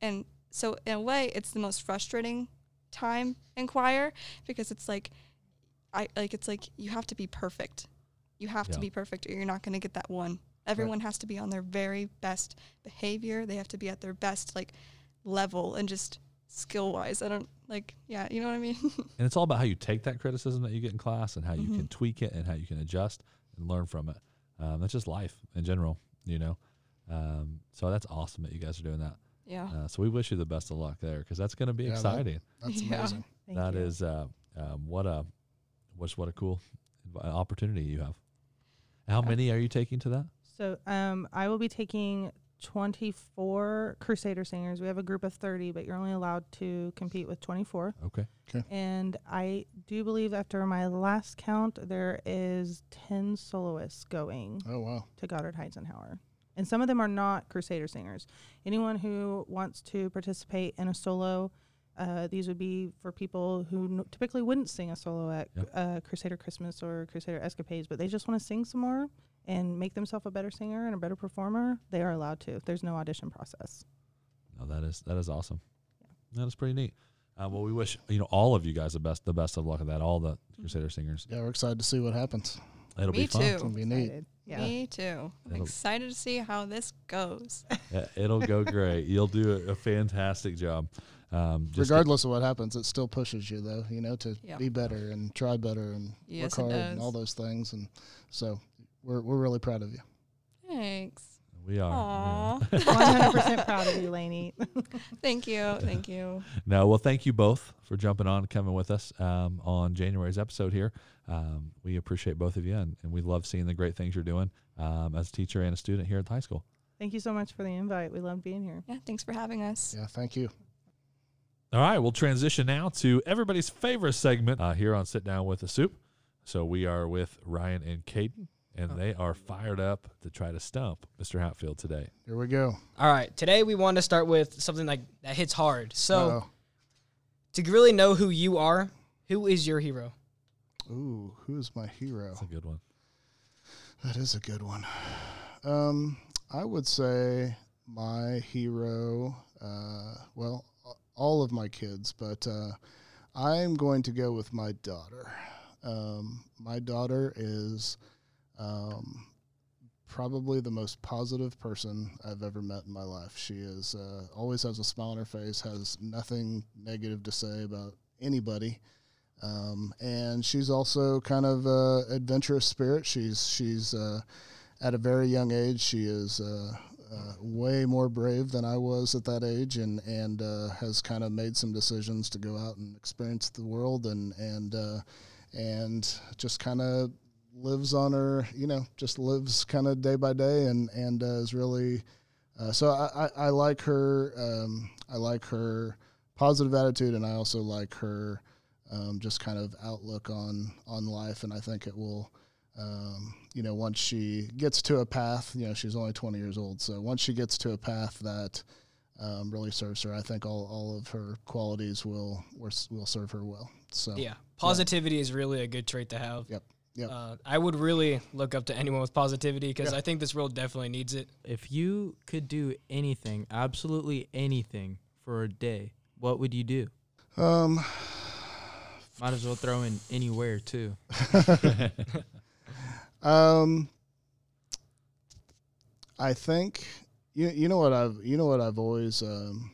F: And so, in a way, it's the most frustrating time in choir because it's like, I like it's like you have to be perfect. You have
A: Yeah.
F: to be perfect, or you're not going to get that one. Everyone has to be on their very best behavior. They have to be at their best like level and just skill wise. I don't like, yeah, you know what I mean.
A: And it's all about how you take that criticism that you get in class and how you
F: Mhm.
A: can tweak it and how you can adjust and learn from it. Um, that's just life in general, you know. Um, so that's awesome that you guys are doing that.
F: yeah.
A: Uh, so we wish you the best of luck there because that's going to be
B: Yeah, that-
A: exciting.
B: That's
F: Yeah.
B: amazing.
E: Thank
A: That
E: you.
A: is uh, um, what a what's what a cool opportunity you have. How
E: Yeah.
A: many are you taking to that?
E: So um, I will be taking 24 Crusader singers. We have a group of 30, but you're only allowed to compete with 24.
A: Okay.
E: And I do believe after my last count, there is 10 soloists going
B: Oh wow.
E: to Goddard Eisenhower. And some of them are not Crusader singers. Anyone who wants to participate in a solo, uh, these would be for people who n- typically wouldn't sing a solo at
A: Yep.
E: uh, Crusader Christmas or Crusader Escapades, but they just want to sing some more and make themselves a better singer and a better performer. They are allowed to. There's no audition process.
A: No, that is that is awesome. That is pretty neat. Uh, well, we wish you know all of you guys the best the best of luck of that. All the Crusader singers.
B: Yeah, we're excited to see what happens.
A: It'll
F: Me
A: be fun.
F: too.
B: It's gonna be neat.
E: Yeah.
F: Me too. I'm
A: It'll-
F: excited to see how this goes.
A: Yeah, it'll go great. You'll do a, a fantastic job. Um, just
B: Regardless of what happens, it still pushes you though, you know, to
F: Yeah.
B: be better and try better and
F: Yes,
B: work hard and all those things. And so we're we're really proud of you.
F: Thanks.
A: we are.
E: 100% proud of you, Laney.
F: Thank you. Thank you.
A: No, well, thank you both for jumping on, coming with us um, on January's episode here. Um, we appreciate both of you, and, and we love seeing the great things you're doing um, as a teacher and a student here at the high school.
E: Thank you so much for the invite. We love being here.
F: Yeah, thanks for having us.
B: Yeah, thank you.
A: All right, we'll transition now to everybody's favorite segment uh, here on Sit Down with the Soup. So we are with Ryan and Caden, and they are fired up to try to stump Mr. Hatfield today.
B: Here we go.
G: All right, today we want to start with something like that hits hard. So,
B: Uh-oh.
G: to really know who you are, who is your hero?
B: Ooh, who's my hero?
A: That's a good one.
B: That is a good one. Um, I would say my hero. Uh, well, all of my kids, but uh, I'm going to go with my daughter. Um, my daughter is um, probably the most positive person I've ever met in my life. She is uh, always has a smile on her face, has nothing negative to say about anybody. Um, and she's also kind of uh, adventurous spirit. She's she's uh, at a very young age. She is uh, uh, way more brave than I was at that age, and and uh, has kind of made some decisions to go out and experience the world, and and and just kind of lives on her, you know, just lives kind of day by day, and and uh, is really. Uh, so I, I, I like her. Um, I like her positive attitude, and I also like her um, just kind of outlook on on life. And I think it will, um, you know, once she gets to a path, you know, she's only 20 years old, so once she gets to a path that um, really serves her, I think all, all of her qualities will will will serve her well. So
G: Yeah, positivity is really a good trait to have.
B: Yep, yep.
G: Uh, I would really look up to anyone with positivity because
B: Yeah.
G: I think this world definitely needs it.
C: If you could do anything, absolutely anything for a day, what would you do?
B: Um,
C: Might as well throw in anywhere too.
B: Um, I think you you know what I've you know what I've always um,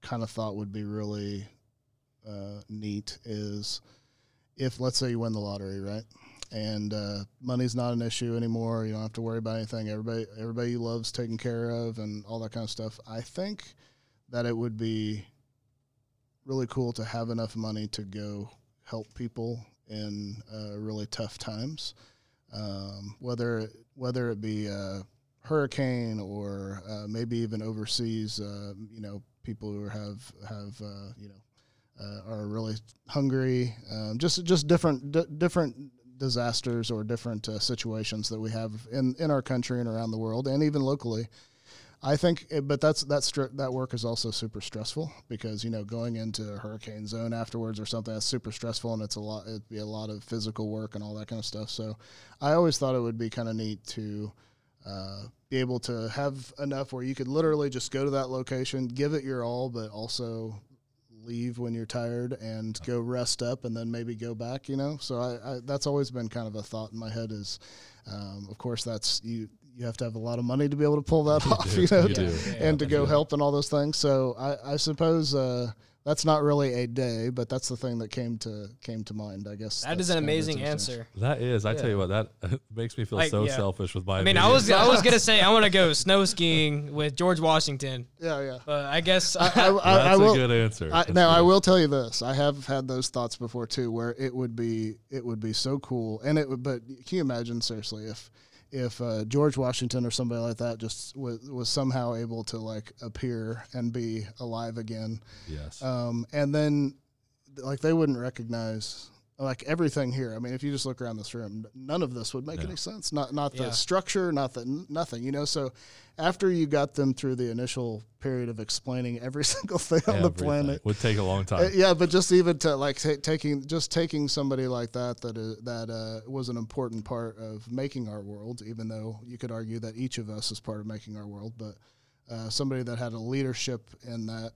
B: kind of thought would be really uh, neat is if let's say you win the lottery, right? And uh, money's not an issue anymore. You don't have to worry about anything. Everybody everybody love's taken care of, and all that kind of stuff. I think that it would be really cool to have enough money to go help people in uh, really tough times um, whether whether it be a hurricane or uh, maybe even overseas, uh, you know, people who have have uh, you know uh, are really hungry, um, just just different d- different disasters or different uh, situations that we have in in our country and around the world, and even locally. I think, eh, but that's str- that work is also super stressful because you know going into a hurricane zone afterwards or something that's super stressful and it's a lot. It'd be a lot of physical work and all that kind of stuff. So, I always thought it would be kind of neat to uh, be able to have enough where you could literally just go to that location, give it your all, but also leave when you're tired and go rest up and then maybe go back. You know, so I, I that's always been kind of a thought in my head. Is um, of course that's you you have to have a lot of money to be able to pull that off,
A: do.
B: you know,
A: You
B: to- and to go help and all those things. So I, I suppose uh, that's not really a day, but that's the thing that came to came to mind. I guess that's
H: an
B: kind of the
H: amazing answer.
A: That is, I tell you what, that makes me feel
H: Like,
A: so
H: yeah.
A: selfish with my.
H: I mean, I was I was gonna say I want to go snow skiing with George Washington,
B: Yeah, yeah.
H: but I guess
B: I, I, I, I
A: That's
B: will.
A: a good answer.
B: I,
A: That's
B: now I will tell you this: I have had those thoughts before too, where it would be it would be so cool, and it would. But can you imagine seriously if if uh, George Washington or somebody like that just was was somehow able to like appear and be alive again,
A: Yes.
B: um, and then like they wouldn't recognize like everything here. I mean, if you just look around this room, none of this would make
A: No.
B: any sense. Not not the
H: Yeah.
B: structure, not the nothing. You know, so after you got them through the initial period of explaining every single thing on the planet.
A: would take a long
B: Uh,
A: time.
B: yeah, but just even to like ta taking just taking somebody like that that is, that uh, was an important part of making our world. Even though you could argue that each of us is part of making our world, but uh, somebody that had a leadership in that,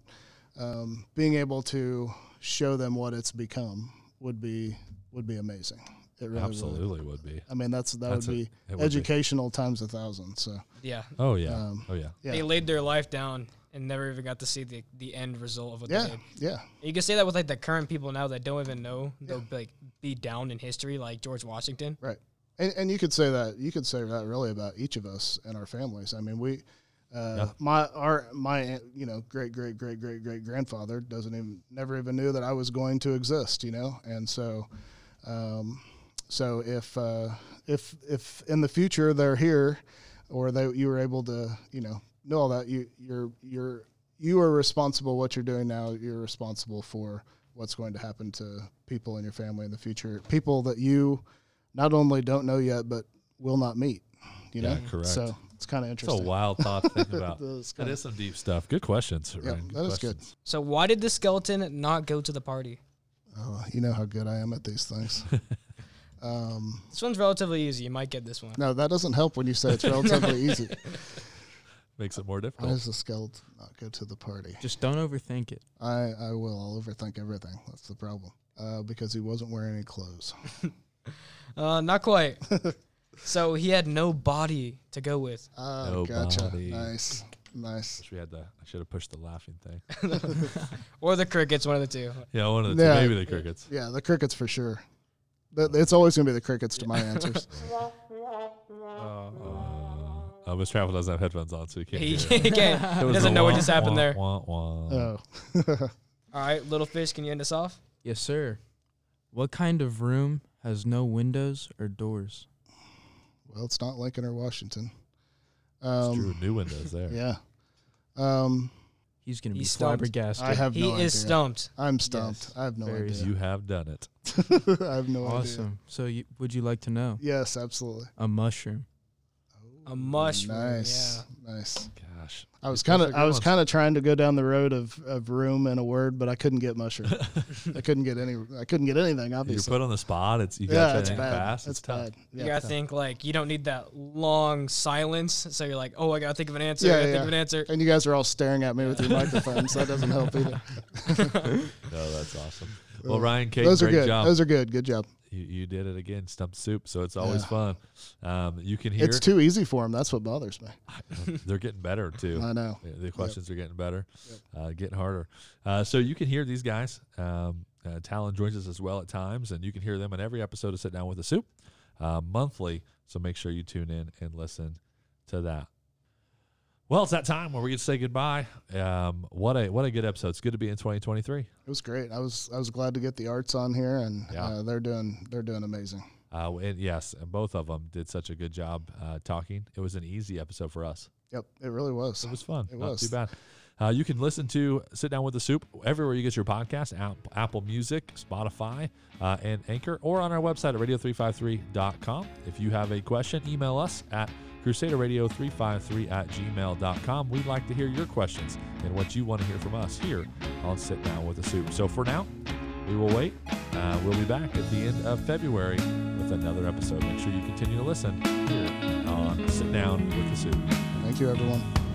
B: um, being able to show them what it's become would be would be amazing. It really Would.
A: Absolutely would be.
B: I mean, that's that
A: That's
B: would
A: a-
B: be
A: would be.
B: educational times a thousand. So
H: yeah,
A: Oh yeah.
B: Um,
A: oh yeah.
B: yeah,
H: they laid their life down and never even got to see the the end result of what they
B: yeah,
H: did.
B: yeah.
H: You can say that with like the current people now that don't even know they'll like be down in history, like George Washington.
B: Right. And, and you could say that you could say that really about each of us and our families. I mean, we, uh,
A: Yeah.
B: my our my you know great great great great great grandfather doesn't even never even knew that I was going to exist. You know, and so, um, so if uh, if if in the future they're here, or they you were able to you know know all that you you're you're you are responsible what you're doing now. You're responsible for what's going to happen to people in your family in the future. People that you not only don't know yet, but will not meet. You
A: Yeah,
B: know,
A: correct.
B: So it's kind of interesting.
A: It's a wild thought to think about.
B: That's
A: that
B: kinda-
A: is some deep stuff. Good questions,
B: Yeah,
A: Ryan.
B: that is good.
A: questions.
H: So why did the skeleton not go to the party?
B: Oh, you know how good I am at these things. um,
H: This one's relatively easy. You might get this one.
B: no, that doesn't help when you say it's relatively easy.
A: Makes it more difficult.
B: Why does the skeleton not go to the party?
C: Just don't overthink it.
B: I, I will. I'll overthink everything. That's the problem. Uh, because he wasn't wearing any clothes.
H: Uh, not quite. So he had no body to go with.
B: Oh, gotcha.
A: Nobody.
B: Nice. Nice.
A: Wish we had the. I should have pushed the laughing thing.
H: Or the crickets, one of the two.
A: Yeah, one of the two.
B: Yeah.
A: Maybe the crickets.
B: Yeah, the crickets for sure. Th- It's always going to be the crickets to my answers.
A: Uh, Miss Travel doesn't have headphones on, so you can't.
H: He,
A: hear it.
H: he can't-
A: It
H: he
A: was
H: doesn't
A: a
H: know what
A: wah,
H: just happened
A: wah,
H: there.
A: wah, wah.
B: Oh.
H: All right, little fish, can you end us off?
C: Yes, sir. What kind of room has no windows or doors?
B: Well, it's not Lincoln or Washington.
A: It's
B: Um,
A: true. New windows there.
B: Yeah. Um,
C: He's gonna be
H: He's stumped.
C: flabbergasted.
B: I have
H: He
B: no idea.
H: is stumped.
B: I'm stumped.
C: Yes,
B: I have no
C: very
B: idea.
A: You have done it.
B: I have no idea.
C: awesome. So, you, would you like to know
B: Yes, absolutely.
C: a mushroom?
H: A mushroom.
B: Nice.
H: Yeah.
B: Nice.
A: Gosh.
B: I was kind of I was kind of trying to go down the road of, of room and a word, but I couldn't get mushroom. I couldn't get any. I couldn't get anything. Obviously, you're
A: put on the spot. It's you
B: yeah,
A: got
B: it's
A: to
B: bad.
A: fast.
B: It's,
A: It's, tough.
B: bad.
H: You gotta think like you don't need that long silence. So you're like, oh, I gotta think of an answer. I
B: Yeah,
H: gotta
B: yeah.
H: think of an answer.
B: And you guys are all staring at me with your microphones. So That doesn't help either.
A: No, that's awesome. Well, Ryan, Kate,
B: Those are
A: great
B: good.
A: job.
B: Those are good. Good job.
A: you, you did it again. Stump soup. So it's always
B: Yeah.
A: fun. Um, you can hear.
B: It's too easy for them. That's what bothers me.
A: they're getting better too.
B: I know.
A: The- questions are getting better, uh, getting harder. Uh, so you can hear these guys. Um, uh, Talon joins us as well at times, and you can hear them in every episode of Sit Down with the Soup uh, monthly. So make sure you tune in and listen to that. Well, it's that time where we get to say goodbye. Um, what a what a good episode! It's good to be in 2023.
B: It was great. I was I was glad to get the arts on here, and
A: Yeah.
B: uh, they're doing they're doing amazing.
A: Uh, and yes, and both of them did such a good job uh, talking. It was an easy episode for us.
B: Yep, it really was.
A: It was fun.
B: It
A: Not
B: was.
A: too bad. Uh, you can listen to Sit Down with the Soup everywhere you get your podcast App, Apple Music, Spotify, uh, and Anchor, or on our website at radio353.com. If you have a question, email us at crusaderradio353 at gmail.com. We'd like to hear your questions and what you want to hear from us here on Sit Down with the Soup. So for now, we will wait. Uh, we'll be back at the end of February with another episode. Make sure you continue to listen here on Sit Down with the Soup.
B: Thank you, everyone.